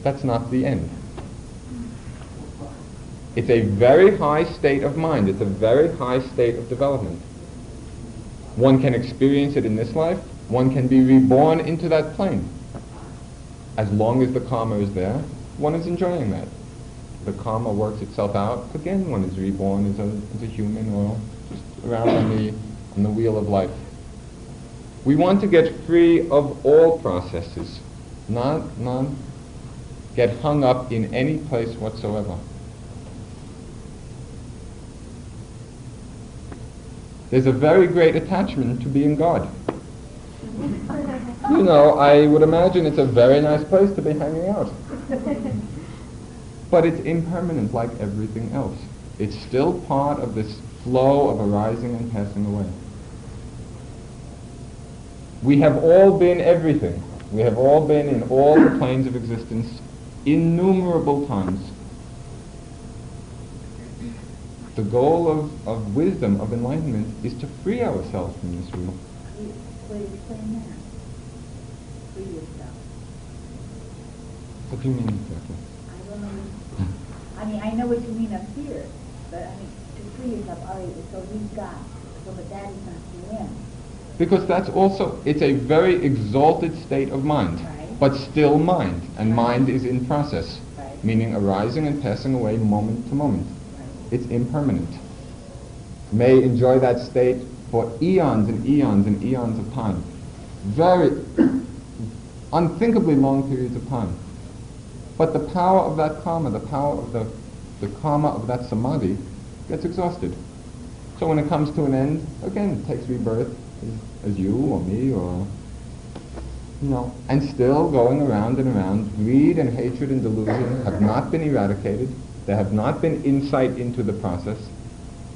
S1: That's not the end. It's a very high state of mind. It's a very high state of development. One can experience it in this life. One can be reborn into that plane. As long as the karma is there, one is enjoying that. The karma works itself out. Again, one is reborn as a, as a human or just around on the, on the wheel of life. We want to get free of all processes, not, not get hung up in any place whatsoever. There's a very great attachment to being God. You know, I would imagine it's a very nice place to be hanging out. *laughs* But it's impermanent like everything else. It's still part of this flow of arising and passing away. We have all been everything. We have all been in all the planes of existence innumerable times. The goal of, of wisdom, of enlightenment, is to free ourselves from this wheel.
S9: Free yourself.
S1: What do you mean exactly?
S9: I don't know. I mean, I know what you mean up here, but I mean, to free yourself, all right, so we've so but that is not the end.
S1: Because that's also, it's a very exalted state of mind,
S9: Right.
S1: but still mind, and
S9: Right.
S1: mind is in process,
S9: Right.
S1: meaning arising and passing away moment to moment. It's impermanent. May enjoy that state for eons and eons and eons of time. Very *clears throat* unthinkably long periods of time. But the power of that karma, the power of the, the karma of that samadhi gets exhausted. So when it comes to an end, again, it takes rebirth as, as you or me or, you know, and still going around and around, greed and hatred and delusion have not been eradicated. There have not been insight into the process.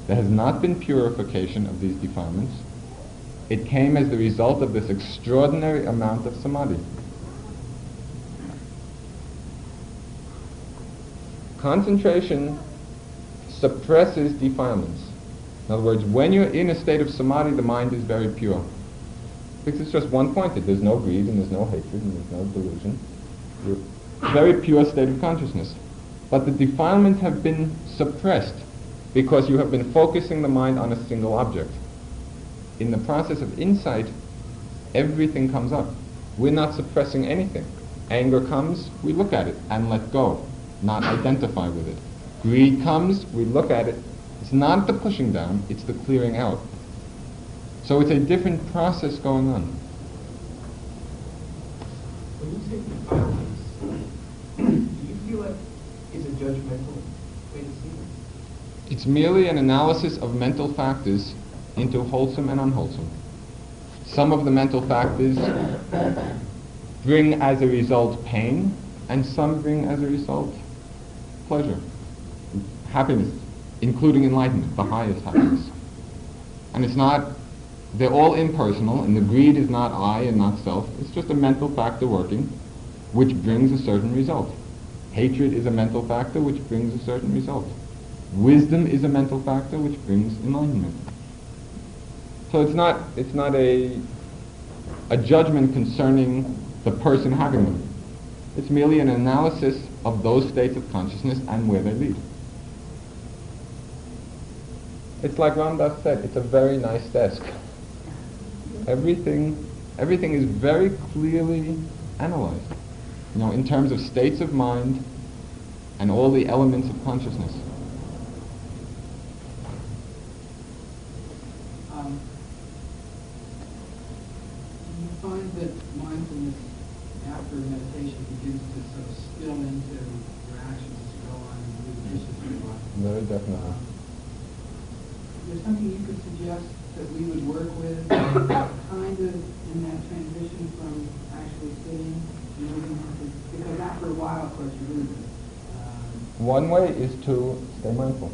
S1: There has not been purification of these defilements. It came as the result of this extraordinary amount of samadhi. Concentration suppresses defilements. In other words, when you're in a state of samadhi, the mind is very pure. Because it's just one pointed. There's no greed and there's no hatred and there's no delusion. You're very pure state of consciousness. But the defilements have been suppressed because you have been focusing the mind on a single object. In the process of insight, everything comes up. We're not suppressing anything. Anger comes, we look at it and let go, not identify with it. Greed comes, we look at it. It's not the pushing down, it's the clearing out. So it's a different process going on.
S10: When you say defilements, do you feel like it's a judgmental way to see it?
S1: It's merely an analysis of mental factors into wholesome and unwholesome. Some of the mental factors bring as a result pain, and some bring as a result pleasure, happiness, including enlightenment, the highest happiness. And it's not, they're all impersonal, and the greed is not I and not self. It's just a mental factor working, which brings a certain result. Hatred is a mental factor which brings a certain result. Wisdom is a mental factor which brings enlightenment. So it's not, it's not a, a judgment concerning the person having them. It's merely an analysis of those states of consciousness and where they lead. It's like Ram Dass said, it's a very nice desk. Everything, everything is very clearly analyzed, you know, in terms of states of mind and all the elements of consciousness.
S6: Um, do you find that mindfulness after meditation begins to sort of spill into your actions as you go on and do the dishes and so on?
S1: Very definitely.
S6: Um, Is there something you could suggest that we would work with, kind of in that transition from actually sitting, moving, to- because after a while, of course, you lose it. Um,
S1: One way is to stay mindful.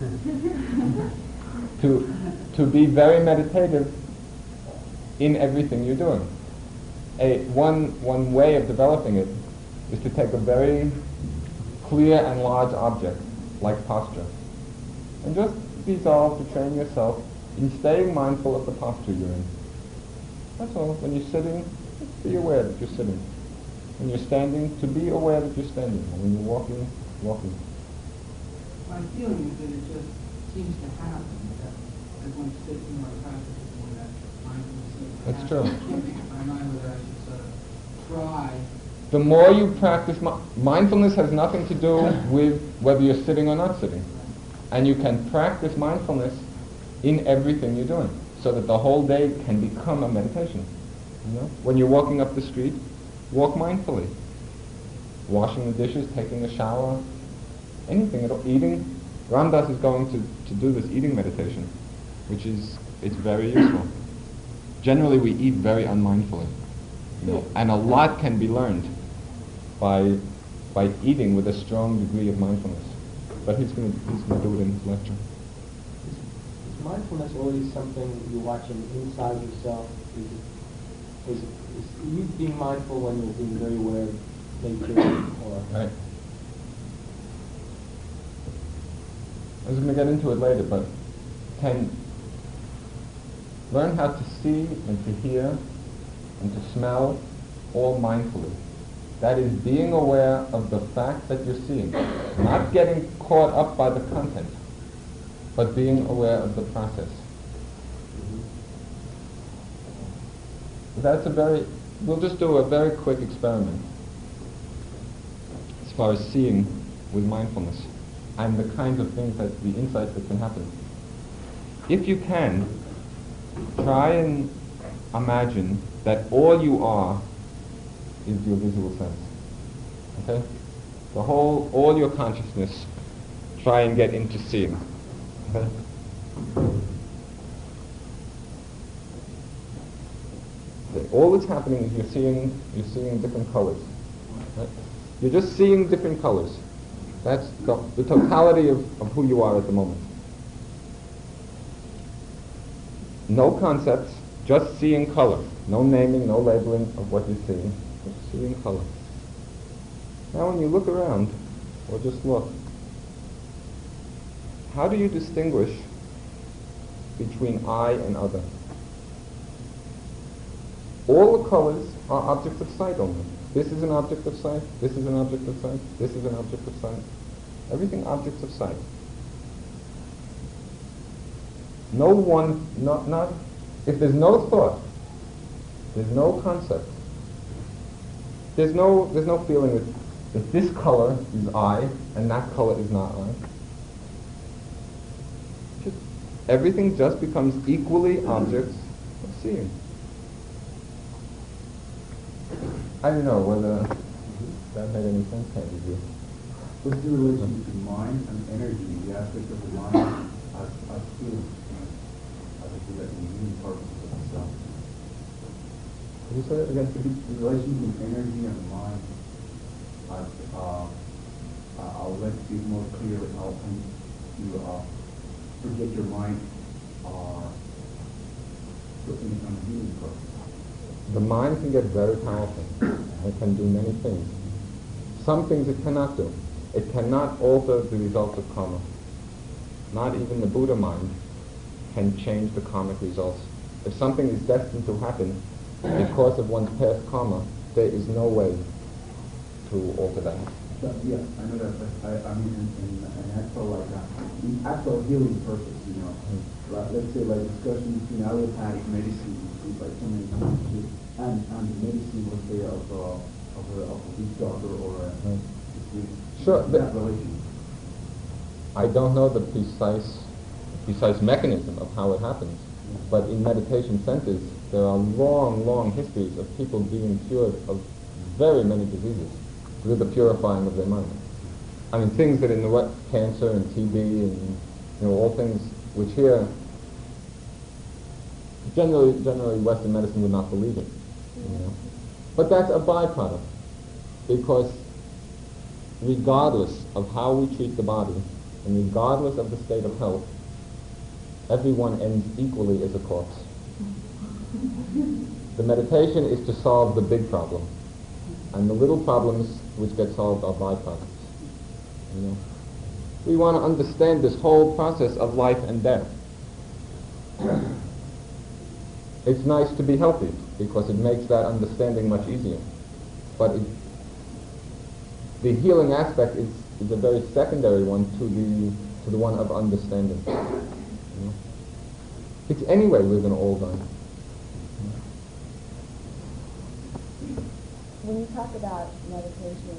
S1: *laughs* to, to be very meditative in everything you're doing. A, one, one way of developing it is to take a very clear and large object, like posture, and just resolve to train yourself in staying mindful of the posture you're in. That's all. When you're sitting, just be aware that you're sitting. When you're standing, to be aware that you're standing. And when you're walking, walking.
S6: My feeling is that it just seems to happen, that as one sits in my practice, more that mindfulness to
S1: That's true.
S6: I can't make my mind whether I should sort of try
S1: The more you practice, mi- mindfulness has nothing to do with whether you're sitting or not sitting. And you can practice mindfulness in everything you're doing, so that the whole day can become a meditation. You know? When you're walking up the street, walk mindfully. Washing the dishes, taking a shower, anything at all. Eating. Ram Dass is going to, to do this eating meditation, which is, it's very useful. Generally, we eat very unmindfully. You know, and a lot can be learned by, by eating with a strong degree of mindfulness. But he's going he's going to do it in his lecture.
S7: Is mindfulness always something you're watching inside yourself? Is, is, is you being mindful when you're being very aware of nature or...
S1: Right. I was going to get into it later, but can learn how to see and to hear and to smell all mindfully. That is being aware of the fact that you're seeing, not getting caught up by the content, but being aware of the process. Mm-hmm. That's a very, we'll just do a very quick experiment far as seeing with mindfulness and the kinds of things that, the insights that can happen. If you can, try and imagine that all you are is your visual sense. Okay? The whole, all your consciousness, try and get into seeing. Okay? All that's happening is you're seeing, you're seeing different colors. Right? You're just seeing different colors. That's the, the totality of, of who you are at the moment. No concepts, just seeing color. No naming, no labeling of what you're seeing. Just seeing color. Now when you look around, or just look, how do you distinguish between I and other? All the colors are objects of sight only. This is an object of sight, this is an object of sight, this is an object of sight. Everything objects of sight. No one, not, not, if there's no thought, there's no concept, there's no, there's no feeling that, that this color is I and that color is not I. Just, everything just becomes equally objects of seeing. I don't know whether that made any sense to you.
S11: What's the relation between mind and energy, the aspect of the mind as, as feeling, as a feel in the purpose of itself?
S1: Could you say that again?
S11: The relation between energy and the mind, as, uh, I'll let you more clear how can you uh, project your mind uh, to in on a healing purpose.
S1: The mind can get very powerful. It can do many things. Some things it cannot do. It cannot alter the results of karma. Not even the Buddha mind can change the karmic results. If something is destined to happen because of one's past karma, there is no way to alter that.
S11: But yes, I know that, but I, I mean, in, in an actual, like, uh, in actual healing purpose, you know, like, let's say, like, discussion between allopathic medicine, like, so many times, and, and the medicine, let's say, of, uh, of a, of a weak doctor or a.
S1: Sure,
S11: that
S1: but-
S11: relation.
S1: I don't know the precise, precise mechanism of how it happens, but in meditation centers, there are long, long histories of people being cured of very many diseases through the purifying of their mind. I mean, things that in the West, cancer and TB and, you know, all things which here, generally, generally Western medicine would not believe in, But that's a byproduct, because regardless of how we treat the body, and regardless of the state of health, everyone ends equally as a corpse. The meditation is to solve the big problem, and the little problems which get solved are byproducts. You know? We want to understand this whole process of life and death. It's nice to be healthy because it makes that understanding much easier. But it, the healing aspect is, is a very secondary one to the to the one of understanding. You know? It's anyway we're going to all die.
S9: When you talk about meditation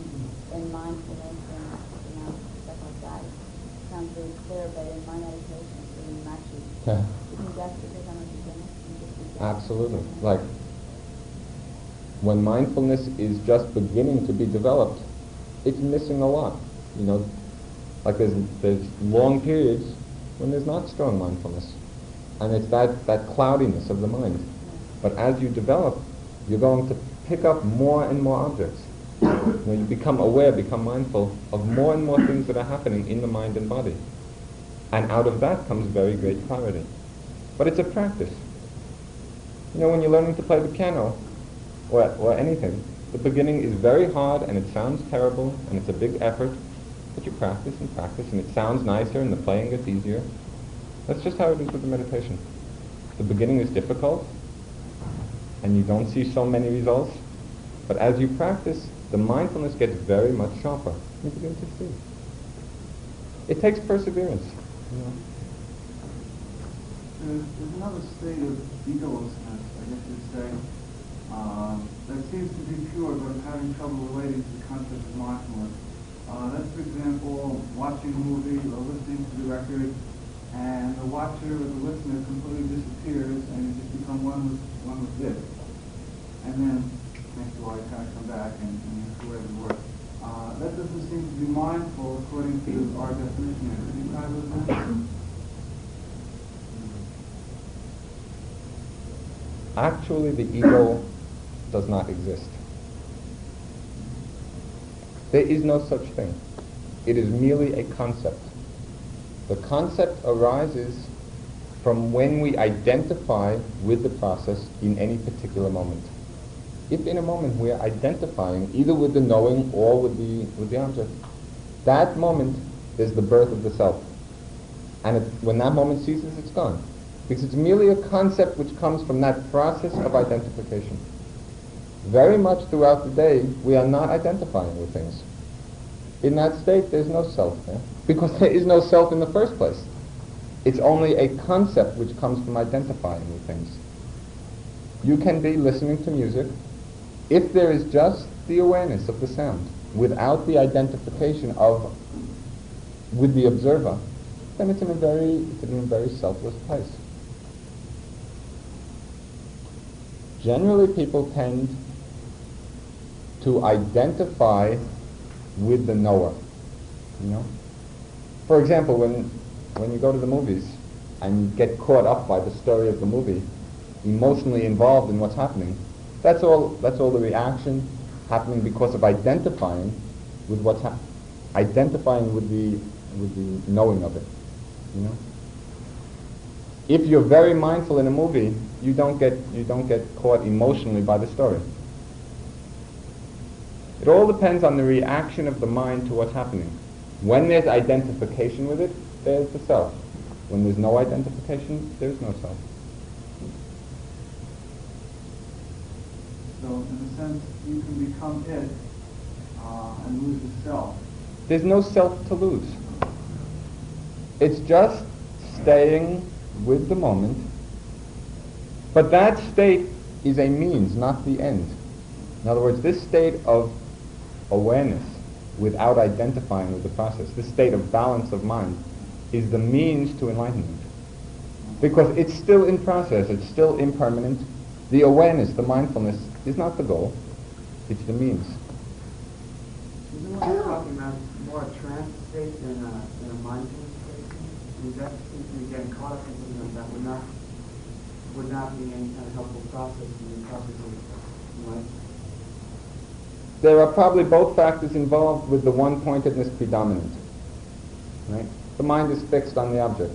S9: and mindfulness and, you know, stuff like that, it sounds very clear, but in my meditation, it's really matchy.
S1: Yeah.
S9: Absolutely. think that's because I'm a beginner? You just do that?
S1: Absolutely. Like when mindfulness is just beginning to be developed, it's missing a lot. You know, like there's there's long periods when there's not strong mindfulness, and it's that that cloudiness of the mind. But as you develop, you're going to pick up more and more objects. Know, you become aware, become mindful of more and more things that are happening in the mind and body. And out of that comes very great clarity. But it's a practice. You know, when you're learning to play the piano, or, or anything, the beginning is very hard and it sounds terrible and it's a big effort, but you practice and practice and it sounds nicer and the playing gets easier. That's just how it is with the meditation. The beginning is difficult and you don't see so many results, but as you practice, the mindfulness gets very much sharper. You begin to see. It takes perseverance. You know.
S12: There's, another state of egolessness, I guess you'd say, uh, that seems to be pure, but I'm having trouble relating to the concept of mindfulness. Uh, that's, for example, watching a movie or listening to the record, and the watcher or the listener completely disappears, and you just become one with one with this. And then next to I kind of come back and, and you do whatever work. Uh, that doesn't seem to be mindful according to our definition. Could you with that?
S1: Actually, the ego does not exist. There is no such thing. It is merely a concept. The concept arises from when we identify with the process in any particular moment. If in a moment we are identifying either with the knowing or with the, with the object, that moment is the birth of the self. And it, when that moment ceases, it's gone. Because it's merely a concept which comes from that process of identification very much throughout the day, we are not identifying with things. In that state, there's no self there, because *laughs* there is no self in the first place. It's only a concept which comes from identifying with things. You can be listening to music if there is just the awareness of the sound, without the identification of with the observer, then it's in a very, it's in a very selfless place. Generally, people tend to identify with the knower. You know? For example, when, when you go to the movies and you get caught up by the story of the movie, emotionally involved in what's happening, that's all, that's all the reaction happening because of identifying with what's happening, identifying with the, with the knowing of it. You know? If you're very mindful in a movie, you don't get, you don't get caught emotionally by the story. It all depends on the reaction of the mind to what's happening. When there's identification with it, there's the self. When there's no identification, there's no self.
S12: So, in a sense, you can become it uh, and lose the self.
S1: There's no self to lose. It's just staying with the moment. But that state is a means, not the end. In other words, this state of awareness without identifying with the process. This state of balance of mind is the means to enlightenment. Because it's still in process, it's still impermanent. The awareness, the mindfulness, is not the goal, it's the means.
S7: Isn't what you're talking about more a trance state than a, than a mindfulness state? Mean, that seems to be caught up in something that would not, would not be any kind of helpful process in the process of life.
S1: There are probably both factors involved with the one-pointedness predominant. Right? The mind is fixed on the object.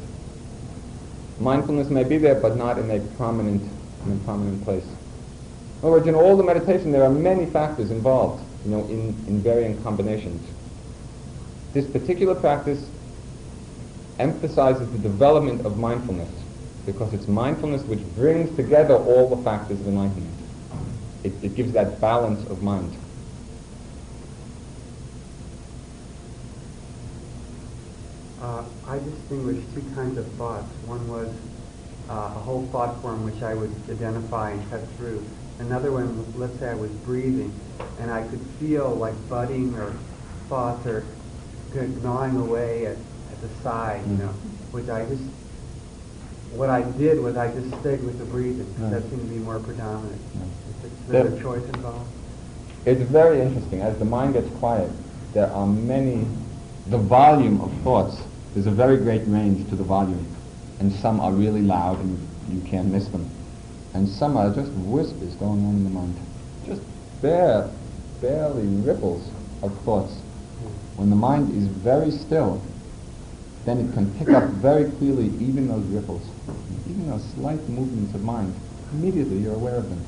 S1: Mindfulness may be there, but not in a prominent, in a prominent place. In other words, in all the meditation, there are many factors involved, you know, in, in varying combinations. This particular practice emphasizes the development of mindfulness because it's mindfulness which brings together all the factors of enlightenment. It, it gives that balance of mind.
S13: Uh, I distinguished two kinds of thoughts. One was uh, a whole thought form which I would identify and cut through. Another one, let's say I was breathing, and I could feel like budding or thoughts or gnawing away at, at the side, you know, which I just, what I did was I just stayed with the breathing. Because that seemed to be more predominant. Is there a choice involved?
S1: It's very interesting. As the mind gets quiet, there are many, the volume of thoughts there's a very great range to the volume, and some are really loud and you can't miss them. And some are just whispers going on in the mind. Just bare, barely ripples of thoughts. When the mind is very still, then it can pick up very clearly even those ripples, even those slight movements of mind. Immediately you're aware of them.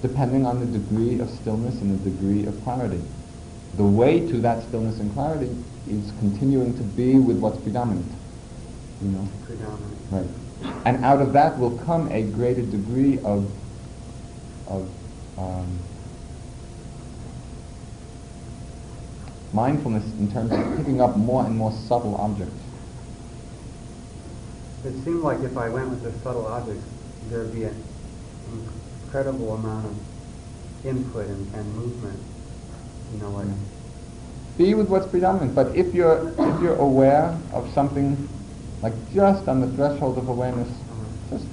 S1: Depending on the degree of stillness and the degree of clarity. The way to that stillness and clarity is continuing to be with what's predominant. You know?
S14: Predominant.
S1: Right. And out of that will come a greater degree of of um, mindfulness in terms of picking up more and more subtle objects.
S14: It seemed like if I went with the subtle objects, there'd be an incredible amount of input and, and movement. You know, like
S1: Be with what's predominant, but if you're if you're aware of something, like just on the threshold of awareness, just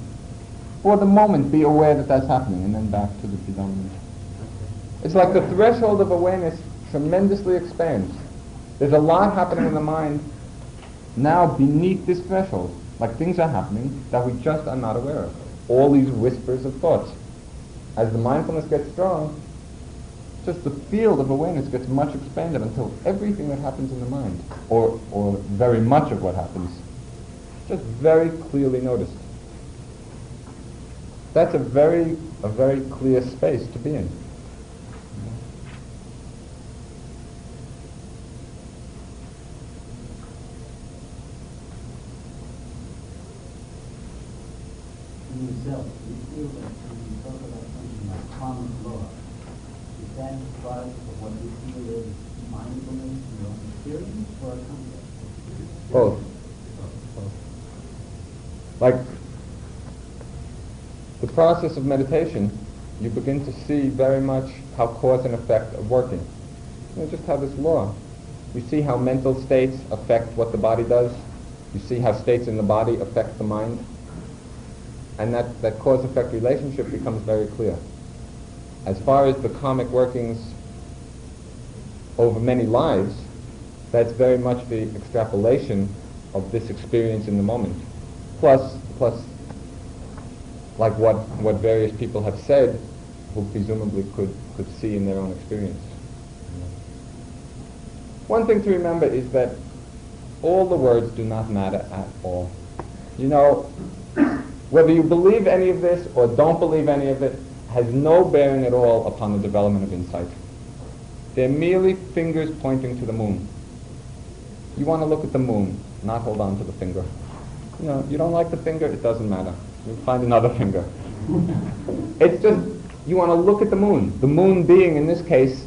S1: for the moment be aware that that's happening, and then back to the predominant. It's like the threshold of awareness tremendously expands. There's a lot happening in the mind now beneath this threshold. Like things are happening that we just are not aware of. All these whispers of thoughts. As the mindfulness gets strong, just the field of awareness gets much expanded until everything that happens in the mind, or, or very much of what happens, just very clearly noticed. That's a very, a very clear space to be in.
S3: yourself, you feel that when you talk about something like karma law, is that part of what you feel is mindfulness in your own experience or a concept?
S1: Both. Like the process of meditation, you begin to see very much how cause and effect are working. You just how this law. You see how mental states affect what the body does. You see how states in the body affect the mind. And that, that cause-effect relationship becomes very clear. As far as the karmic workings over many lives, that's very much the extrapolation of this experience in the moment. Plus, plus, like what, what various people have said, who presumably could, could see in their own experience. One thing to remember is that all the words do not matter at all. You know, whether you believe any of this or don't believe any of it has no bearing at all upon the development of insight. They're merely fingers pointing to the moon. You want to look at the moon, not hold on to the finger. You know, you don't like the finger, it doesn't matter. You'll find another finger. it's just, you want to look at the moon. The moon being, in this case,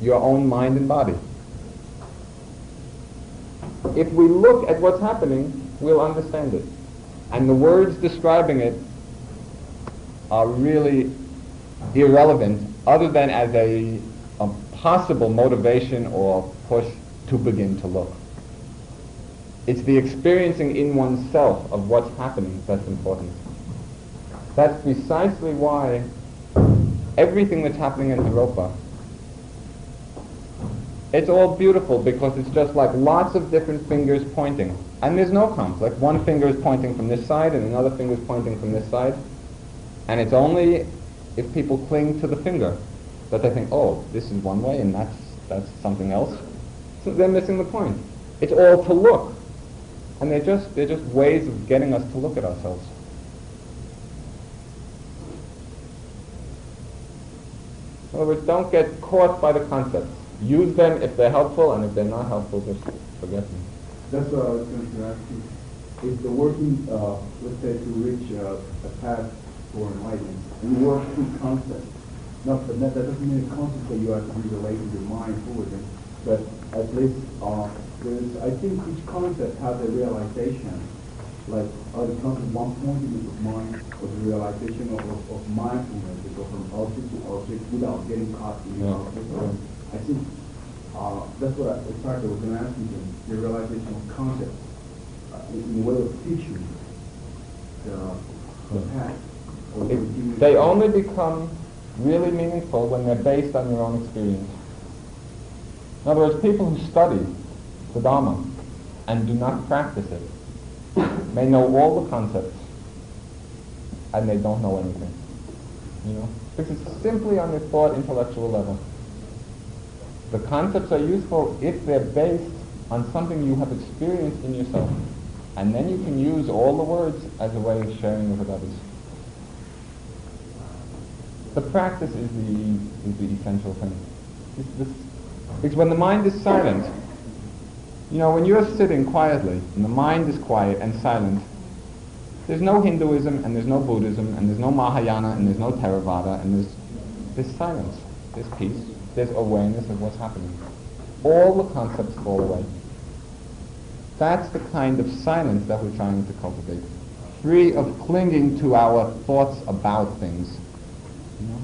S1: your own mind and body. If we look at what's happening, we'll understand it. And the words describing it are really irrelevant other than as a, a possible motivation or push to begin to look. It's the experiencing in oneself of what's happening that's important. That's precisely why everything that's happening in Naropa, it's all beautiful because it's just like lots of different fingers pointing. And there's no conflict. One finger is pointing from this side and another finger is pointing from this side. And it's only if people cling to the finger that they think, oh, this is one way and that's, that's something else. So they're missing the point. It's all to look. And they're just, they're just ways of getting us to look at ourselves. In other words, don't get caught by the concepts. Use them if they're helpful, and if they're not helpful, just forget them.
S11: That's what I was going to ask you. If the working, uh, let's say, to reach uh, a path for enlightenment, you work through concepts. Not that, that doesn't mean a concept that you have to be relating your mind forward, but at least uh, there's, I think each concept has a realization. Like, the concept one point in the mind, or the realization of, of, of mindfulness to go from object to object without getting caught in the object? I think uh, that's what I, I was going to ask you, then, the realization of concepts uh, in, a way of teaching the, the path.
S1: It, they only become really meaningful when they're based on your own experience. In other words, people who study the Dharma and do not practice it may know all the concepts and they don't know anything. You know? Because it's simply on the thought intellectual level. The concepts are useful if they're based on something you have experienced in yourself. And then you can use all the words as a way of sharing with others. The practice is the, is the essential thing. It's this, because when the mind is silent, you know, when you're sitting quietly and the mind is quiet and silent, there's no Hinduism and there's no Buddhism and there's no Mahayana and there's no Theravada and there's, there's silence, there's peace, there's awareness of what's happening. All the concepts fall away. That's the kind of silence that we're trying to cultivate. Free of clinging to our thoughts about things. You know?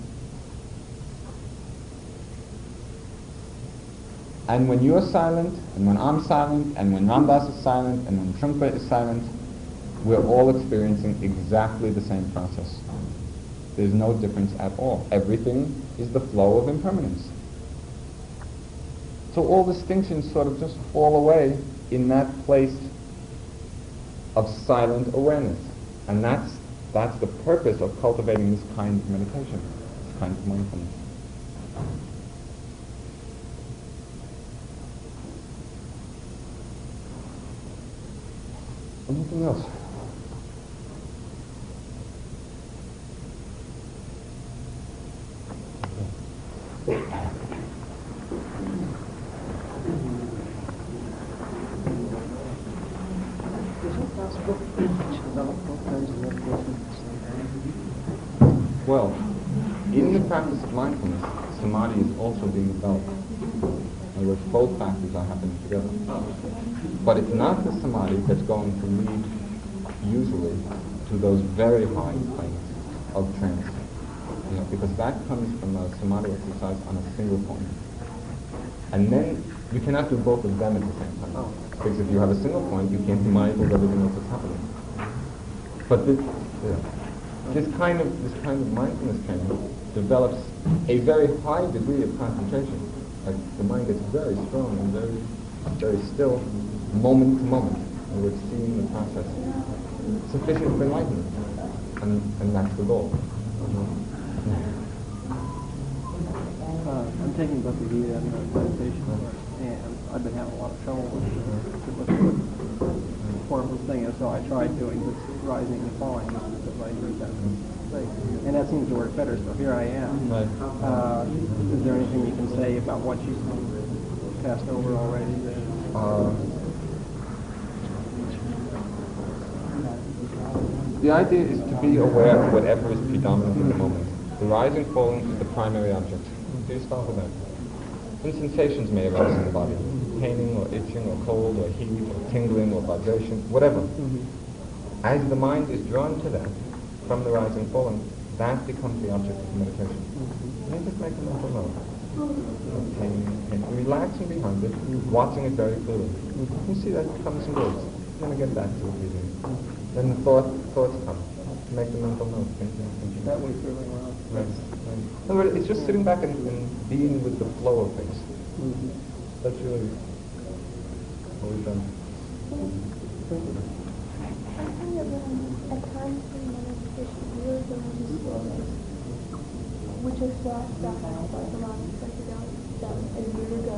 S1: And when you're silent, and when I'm silent, and when Ram Dass is silent, and when Trungpa is silent, we're all experiencing exactly the same process. There's no difference at all. Everything is the flow of impermanence. So all distinctions sort of just fall away in that place of silent awareness. And that's, that's the purpose of cultivating this kind of meditation, this kind of mindfulness. Anything else? Well, in the practice of mindfulness, samadhi is also being developed. Both factors are happening together. But it's not the samadhi that's going to lead, usually, to those very high planes of trance. You know, because that comes from a samadhi exercise on a single point. And then you cannot do both of them at the same time. Because if you have a single point, you can't be mindful of everything else that's happening. But this, yeah, this kind of this kind of mindfulness training develops a very high degree of concentration. Like the mind gets very strong and very very still, moment to moment, and we're seeing the process sufficient for enlightenment, and and that's the goal.
S15: Uh, I'm taking Bhakti Gita in meditation, and I've been having a lot of trouble with, with the form of thing is, so I tried doing this rising and falling, because I heard that. And that seems to work better, so here I am.
S1: Right.
S15: Uh, is there anything you can say about what you've passed over already?
S1: Uh, the idea is to be aware of whatever is predominant in the moment. The rising falling is the primary object. Do you start with that? Then sensations may arise in the body. Paining or itching or cold or heat or tingling or vibration, whatever. As the mind is drawn to that from the rising and falling, that becomes the object of meditation. You just make a mental note. Pain, pain. Relaxing behind it, watching it very clearly. You see that comes and goes. Then again back to it breathing. Then the thought, thoughts come. Make the mental note.
S15: That works really well.
S1: Right. right. In other words, it's just sitting back and, and being with the flow of things. That's really what we've done.
S2: I find that when at times in meditation, really go into slowness, which is that stuff I was a lot of psychedelics done a year ago.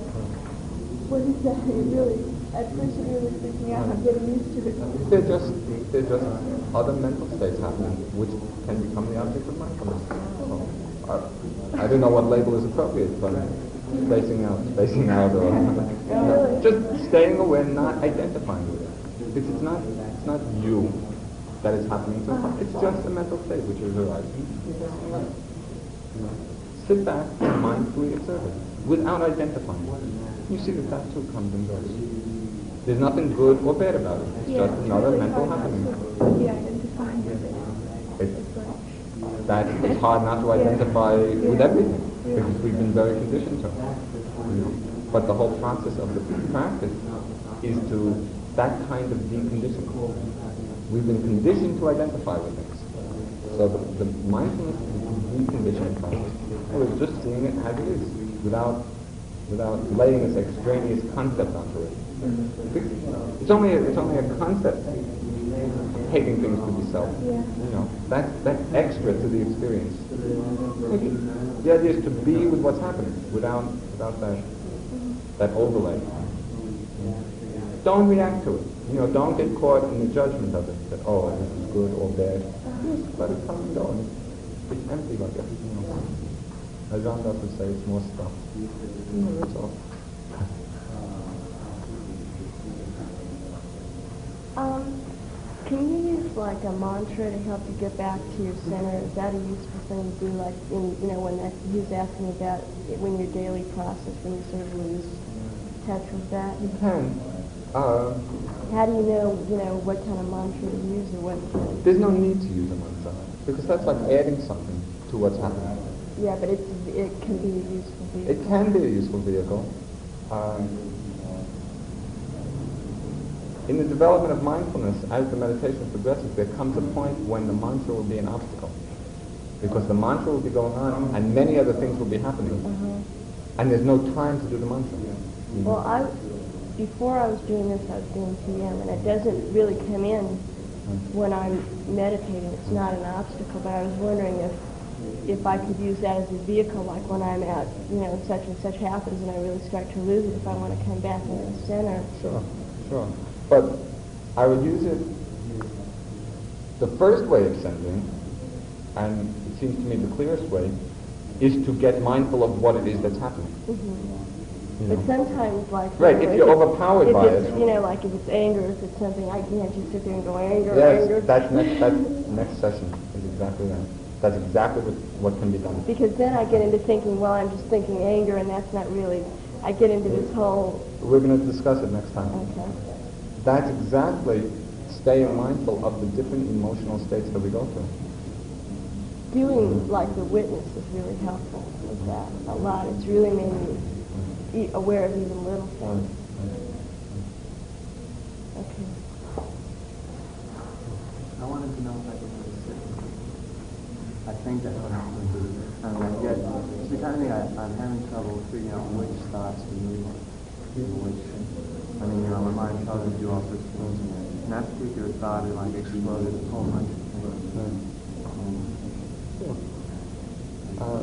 S2: What is that? It really, at first it really freaked me out. I'm getting used to it.
S1: They're just, they're just other mental states happening, which can become the object of mindfulness. So, I, I don't know what label is appropriate, but spacing out, spacing out, or *laughs* just staying aware, not identifying with it. Because it's not, it's not you that is happening to ah, It's just a mental state which is arising. You know, Sit back and mindfully observe it without identifying it. You see that that too comes and goes. There's nothing good or bad about it. It's
S2: Yeah,
S1: just
S2: it's
S1: another
S2: really
S1: mental happening.
S2: identifying it.
S1: It's,
S2: It's
S1: that it's hard not to identify with everything because we've been very conditioned to. You know. But the whole process of the practice is to that kind of deconditioning. We've been conditioned to identify with things. So the, the mindfulness is a deconditioning process. We're just seeing it as it is, without without laying this extraneous concept onto it. It's only a, it's only a concept taking things to be self.
S14: Yeah.
S1: You know, that that's extra to the experience. The idea is to be with what's happening without without that that overlay. Don't react to it. You know, don't get caught in the judgment of it. That oh, this is good or bad. Just let it come and go. And it's empty like everything else. As Doc would say, it's more stuff. You know, that's all.
S4: Um, can you use like a mantra to help you get back to your center? Is that a useful thing to do? Like in, you know, when that, he was asking about it, when your daily process, when you sort of lose touch with that.
S1: You can. Uh,
S4: How do you know, you know, what kind of mantra to use or what?
S1: there's no need to use a mantra because that's like adding something to what's happening.
S4: Yeah, but it's, it can be a useful vehicle.
S1: It can be a useful vehicle. Um, in the development of mindfulness, as the meditation progresses, there comes a point when the mantra will be an obstacle. Because the mantra will be going on and many other things will be happening.
S4: Uh-huh.
S1: And there's no time to do the mantra.
S4: Well, I, before I was doing this, I was doing TM, and it doesn't really come in when I'm meditating. It's not an obstacle, but I was wondering if, if I could use that as a vehicle, like when I'm at, you know, such and such happens and I really start to lose it, if I want to come back into the center.
S1: Sure, sure. But I would use it, the first way of sending, and it seems to me the clearest way, is to get mindful of what it is that's happening.
S4: hmm
S1: You
S4: But sometimes, like...
S1: Right,
S4: you know,
S1: if you're overpowered
S4: if
S1: by
S4: it's,
S1: it.
S4: You know, like if it's anger, if it's something, I can't just sit there and go anger,
S1: Yes,
S4: anger.
S1: that's next, *laughs* that's next session, is exactly that. That's exactly what, what can be done.
S4: Because then I get into thinking, well, I'm just thinking anger, and that's not really... I get into this whole...
S1: We're going to discuss it next time.
S4: Okay.
S1: That's exactly staying mindful of the different emotional states that we go through.
S4: doing like the witness is really helpful with that a lot. It's really made me aware of even little things. Okay.
S7: I wanted to know if I could have a sit. I think that's what I'm going to do. And I get, see, kind of thing, I, I'm having trouble figuring out which thoughts to move, and which, I mean, you know, my mind tells me to do all sorts of things, and that particular thought, it like exploded a whole bunch of things.
S1: Sure. Uh,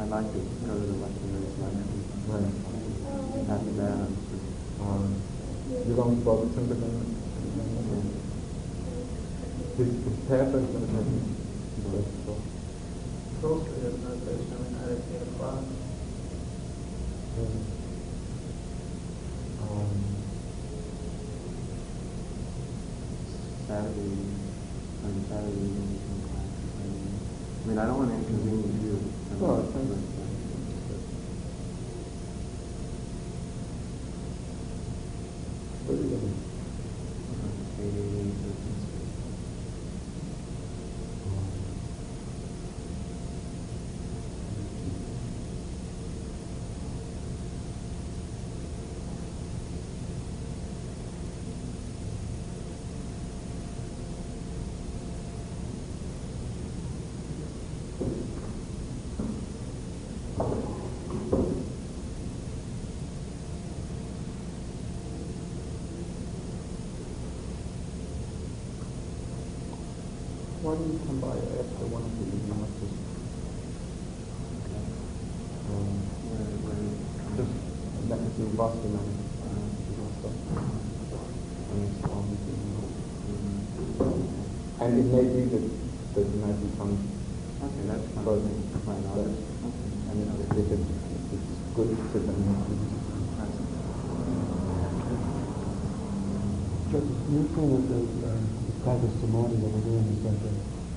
S7: I'd like to go to the lecture lecture.
S1: Right.
S7: After that,
S1: Um, you're going to Bob Timberland? His, his path is going to take him to the rest of
S6: Grocery has meditation every night at eight o'clock.
S1: Um,
S7: Saturday, on Saturday evening, some classes. I mean, I mean, I don't want to inconvenience you. I
S1: No,
S7: mean,
S1: it's fine.
S7: but, uh,
S1: what are you doing?
S7: uh, eight, eight, eight, thirteen, six.
S1: Why don't you come by after one of the lectures? Um,
S7: Where, where,
S1: just next to Boston and. And it's the And it may be that, might be some
S7: Okay, that's fine.
S1: But-
S7: Fine, I'll
S1: but-
S7: okay.
S1: and if it, it's good to them.
S16: Just, that uh, the practice samadhi that we're doing is like a,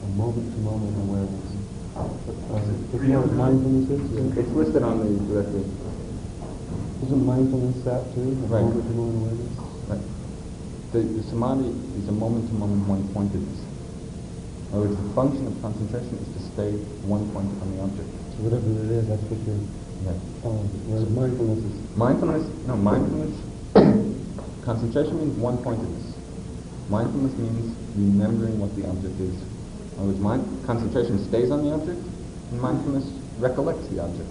S16: a moment-to-moment awareness. Uh, if you know what mindfulness is, is-
S1: It's listed on the directory.
S16: isn't mindfulness that too? A
S1: Right.
S16: moment-to-moment awareness?
S1: Right. the, the samadhi is a moment-to-moment one-pointedness. In other words, the function of concentration is to stay one point on the object.
S16: So whatever it is, that's what you're
S1: Yeah.
S16: following. Whereas mindfulness is
S1: Mindfulness, no, mindfulness, *coughs* concentration means one-pointedness. Mindfulness means remembering what the object is. In other words, mind, concentration stays on the object, and mindfulness recollects the object.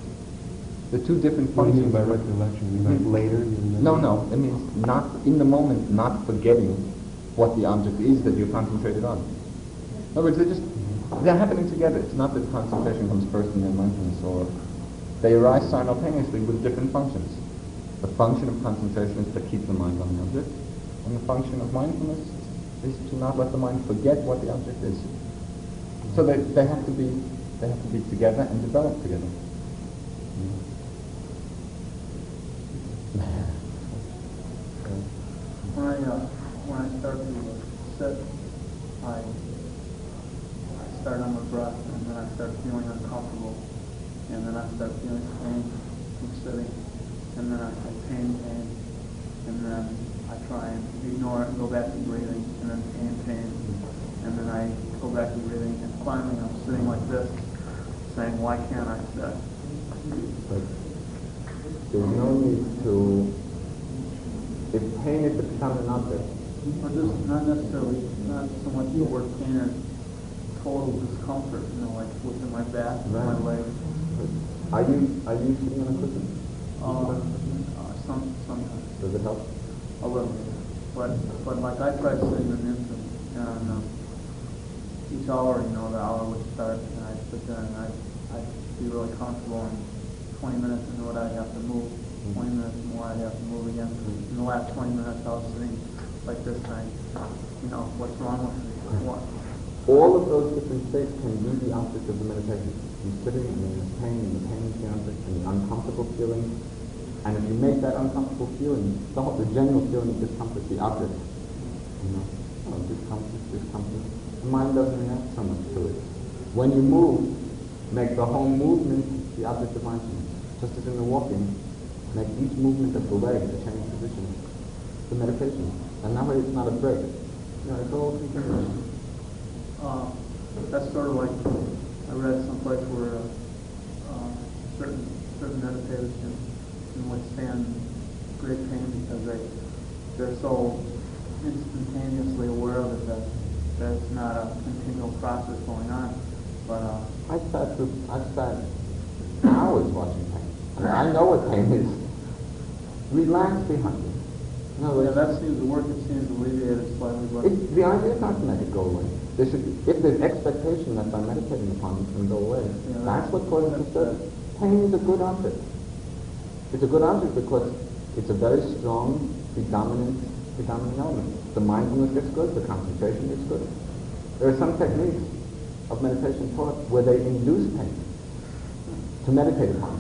S1: The two different
S16: what do you
S1: functions.
S16: mean by recollection? You mean like
S1: Hmm.
S16: later? You
S1: No, no, it means not, in the moment, not forgetting what the object is that you're concentrated on. In other words, they're just, they're happening together. It's not that concentration comes first and then mindfulness, or they arise simultaneously with different functions. The function of concentration is to keep the mind on the object, and the function of mindfulness is to not let the mind forget what the object is. So they, they have to be, they have to be together and develop together.
S6: I, uh, when I start to sit, I, I start on my breath, and then I start feeling uncomfortable, and then I start feeling pain from sitting, and then I feel pain, pain, and then I try and ignore it and go back to breathing, and then pain, pain, and then I go back to breathing, and finally I'm sitting like this, saying, why can't I sit?
S1: But there's no need to, if pain is to become an object,
S6: Or just not necessarily, not so much the word pain as total discomfort, you know, like within my back, my
S1: Right.
S6: legs.
S1: are you, are you sitting on a cushion?
S6: Uh, uh, some, sometimes,
S1: Does it help?
S6: A little. But, but like I tried sitting in instant, and um, each hour, you know, the hour would start, and I'd sit there and I'd, I'd be really comfortable, and 20 minutes into it, I'd have to move. 20 minutes more, I'd have to move again. In the last 20 minutes, I was sitting like this, saying, you know, what's wrong with me? What?
S1: All of those different states can be the object of the meditation. You're sitting and there's pain, and the pain object, and the uncomfortable feeling. And if you make that uncomfortable feeling, the, whole, the general feeling of discomfort, the object, you know, oh, discomfort, discomfort, the mind doesn't react so much to it. When you move, make the whole movement the object of mindfulness. Just as in the walking, make each movement of the leg a change position, the meditation. And that way it's not a break. You know, it's all continuous.
S6: Uh, that's sort of like, I read someplace where uh, uh, certain, certain meditators can, can withstand great pain because they, they're so instantaneously aware of it that, that it's not a continual process going on. But, uh,
S1: I sat through, I sat hours watching pain. I, mean, I know what pain is. Relax behind it. Other
S6: yeah, that seems to work, it seems to alleviate it slightly, but,
S1: it, the idea is not to make it go away. There should be, if there's expectation that by meditating upon it can go away,
S6: Yeah,
S1: that's what
S6: that's-
S1: causes
S6: that's-
S1: disturbance. Pain is a good object. It's a good object because it's a very strong, predominant, predominant element. The mindfulness gets good, the concentration gets good. There are some techniques of meditation taught where they induce pain to meditate upon.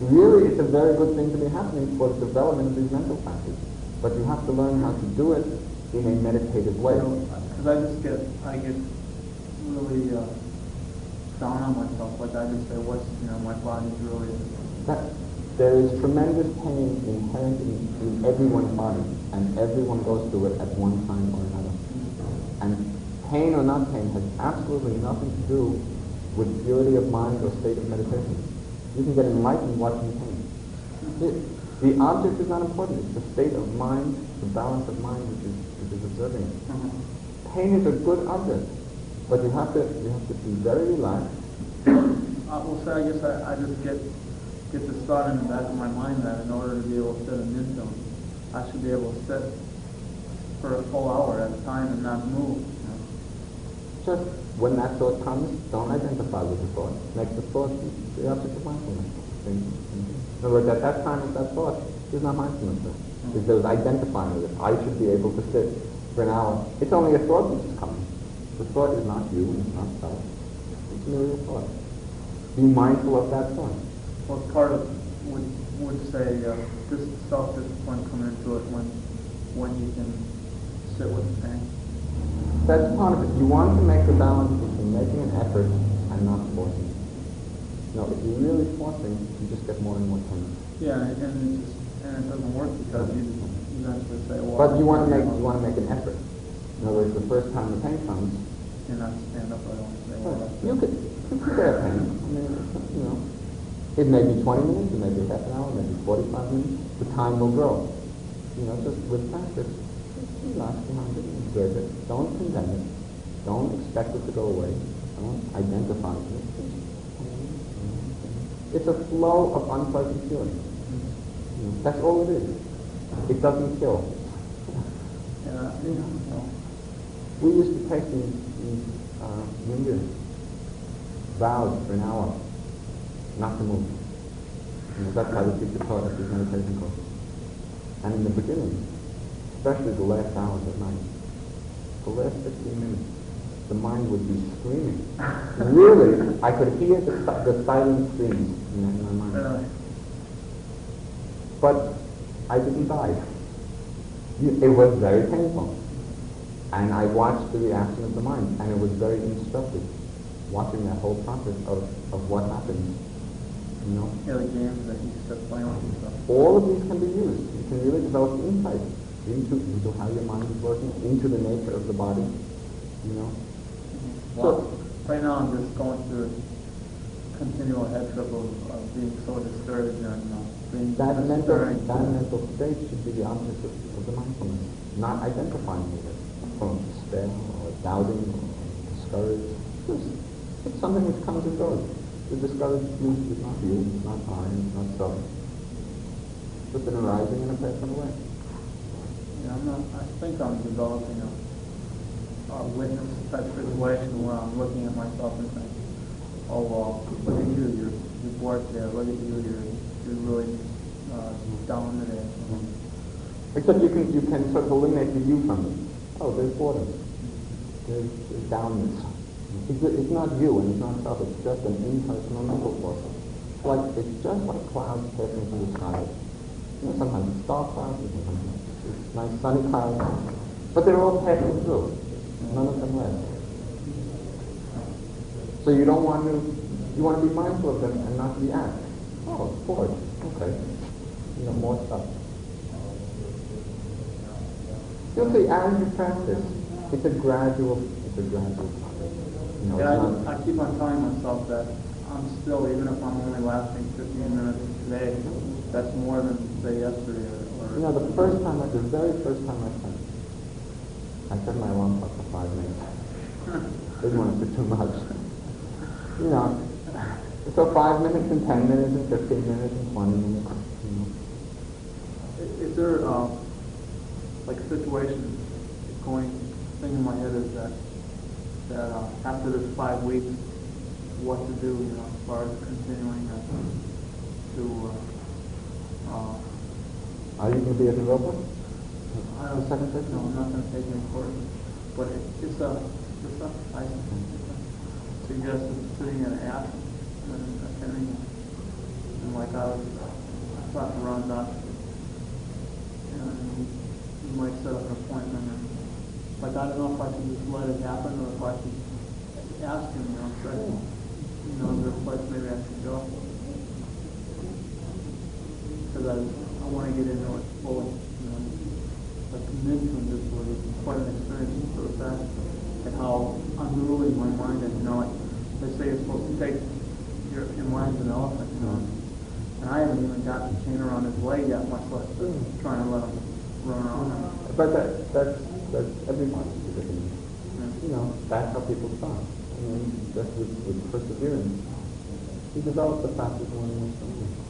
S1: Really, it's a very good thing to be happening for the development of these mental faculties. But you have to learn how to do it in a meditative way.
S6: because I just get, I get really, uh, down on myself, like I just say, what's, you know, my body's really,
S1: That, there is tremendous pain inherent in, in everyone's body, and everyone goes through it at one time or another. And pain or not pain has absolutely nothing to do with purity of mind or state of meditation. You can get enlightened watching pain. The, the object is not important. It's the state of mind, the balance of mind which is, which is observing it. Pain is a good object, but you have to you have to be very relaxed.
S6: Uh, well, so I guess I, I just get get this thought in the back of my mind that in order to be able to sit in Nintone, I should be able to sit for a full hour at a time and not move. You know?
S1: Just when that thought comes, don't identify with the thought. Make the thought the object of mindfulness. In other words, at that time of that thought, there's not mindfulness there was identifying with it. I should be able to sit for an hour. It's only a thought which is coming. The thought is not you, and it's not self. It's merely a thought. Be mindful of that thought.
S6: Well, part of would would say uh, this self-discipline come into it when when you can sit with the pain.
S1: That's part of it. You want to make the balance between making an effort and not forcing. No, if you're really forcing, you just get more and more pain.
S6: Yeah, and, it just and it doesn't work because you you eventually say, well.
S1: But you want to make you want to make an effort. In other words, the first time the pain comes,
S6: And not stand up, I don't say, well,
S1: you could you could bear pain. I mean, you know, it may be 20 minutes, it may be half an hour, it may be 45 minutes. The time will grow. You know, just with practice, just relax behind it, observe it. Don't condemn it. Don't expect it to go away. Don't identify with it. It's a flow of unpleasant feelings. That's all it is. It doesn't kill. We used to take these, these uh, vows for an hour not to move. Know, that's how the teacher taught us these meditation courses. And in the beginning, especially the last hours at night, the last 15 minutes, the mind would be screaming. really, I could hear the, the silent screams in, in my mind. But I didn't die. It was very painful. And I watched the reaction of the mind, and it was very instructive, watching that whole process of, of what happens. You know,
S6: Yeah, the games that you used to play with
S1: all of these can be used. You can really develop insight into, into how your mind is working, into the nature of the body. You know,
S6: Well, right now I'm just going through continual head trip of, of being so disturbed and uh, being
S1: that mental, that mental state should be the object of, of the mindfulness, not identifying with it, from despair or doubting or discouraged. Just, it's something which comes and goes. The discouragement is not you, it's not I, it's not self. Just an arising in a passing way.
S6: Yeah, I'm not, I think I'm developing a, a witness type situation where I'm looking at myself and saying, oh, well, look at you, you're, you're bored there, look at you, you're, you're really, uh, down today.
S1: Except you can, you can sort of eliminate the you from it. Oh, there's boredom. There's, there's downness. It's, it's not you and it's not self, it's just an impersonal mental force. It's like, it's just like clouds passing through the sky. You know, sometimes it's dark clouds, sometimes it's nice sunny clouds. But they're all passing through. None of them last. So you don't want to, you want to be mindful of them and not react. Oh, it's bored. Okay. You know, more stuff. You'll see, as you practice, it's a gradual, it's a gradual process. You know,
S6: Yeah, I, I keep on telling myself that I'm still, even if I'm only lasting 15 minutes today, that's more than, say, yesterday or, or
S1: you know, the first time, I, the very first time I tried, I set my alarm clock for five minutes. *laughs* Didn't want to do too much. You know, so five minutes and ten minutes and fifteen minutes and twenty minutes. You know.
S6: Is is there, uh, like a situation going, thing in my head is that, that, uh, after this five weeks, what to do, you know, as far as continuing uh, to, uh, uh,
S1: Are you going to be at the?
S6: I don't,
S1: second
S6: no, I'm not gonna take any course, but it, it's a, it's a, I suggest sitting in an app and attending, and like I was talking to Ram Dass, and you might set up an appointment, and, like, I don't know if I should just let it happen, or if I should ask him, you know, try to, you know, is there a place maybe I should go? Because I, I wanna get into it fully, you know, but convention just was quite an experience for the fact and how unruly my mind is, you know, like, they say you're supposed to take, your, your mind's an elephant, you know, and I haven't even got the chain around his leg yet, much less trying to let him run around.
S1: But that, that's, that's everyone's different. You know, that's how people start. I just with, with perseverance. You develop the practice more and more strongly.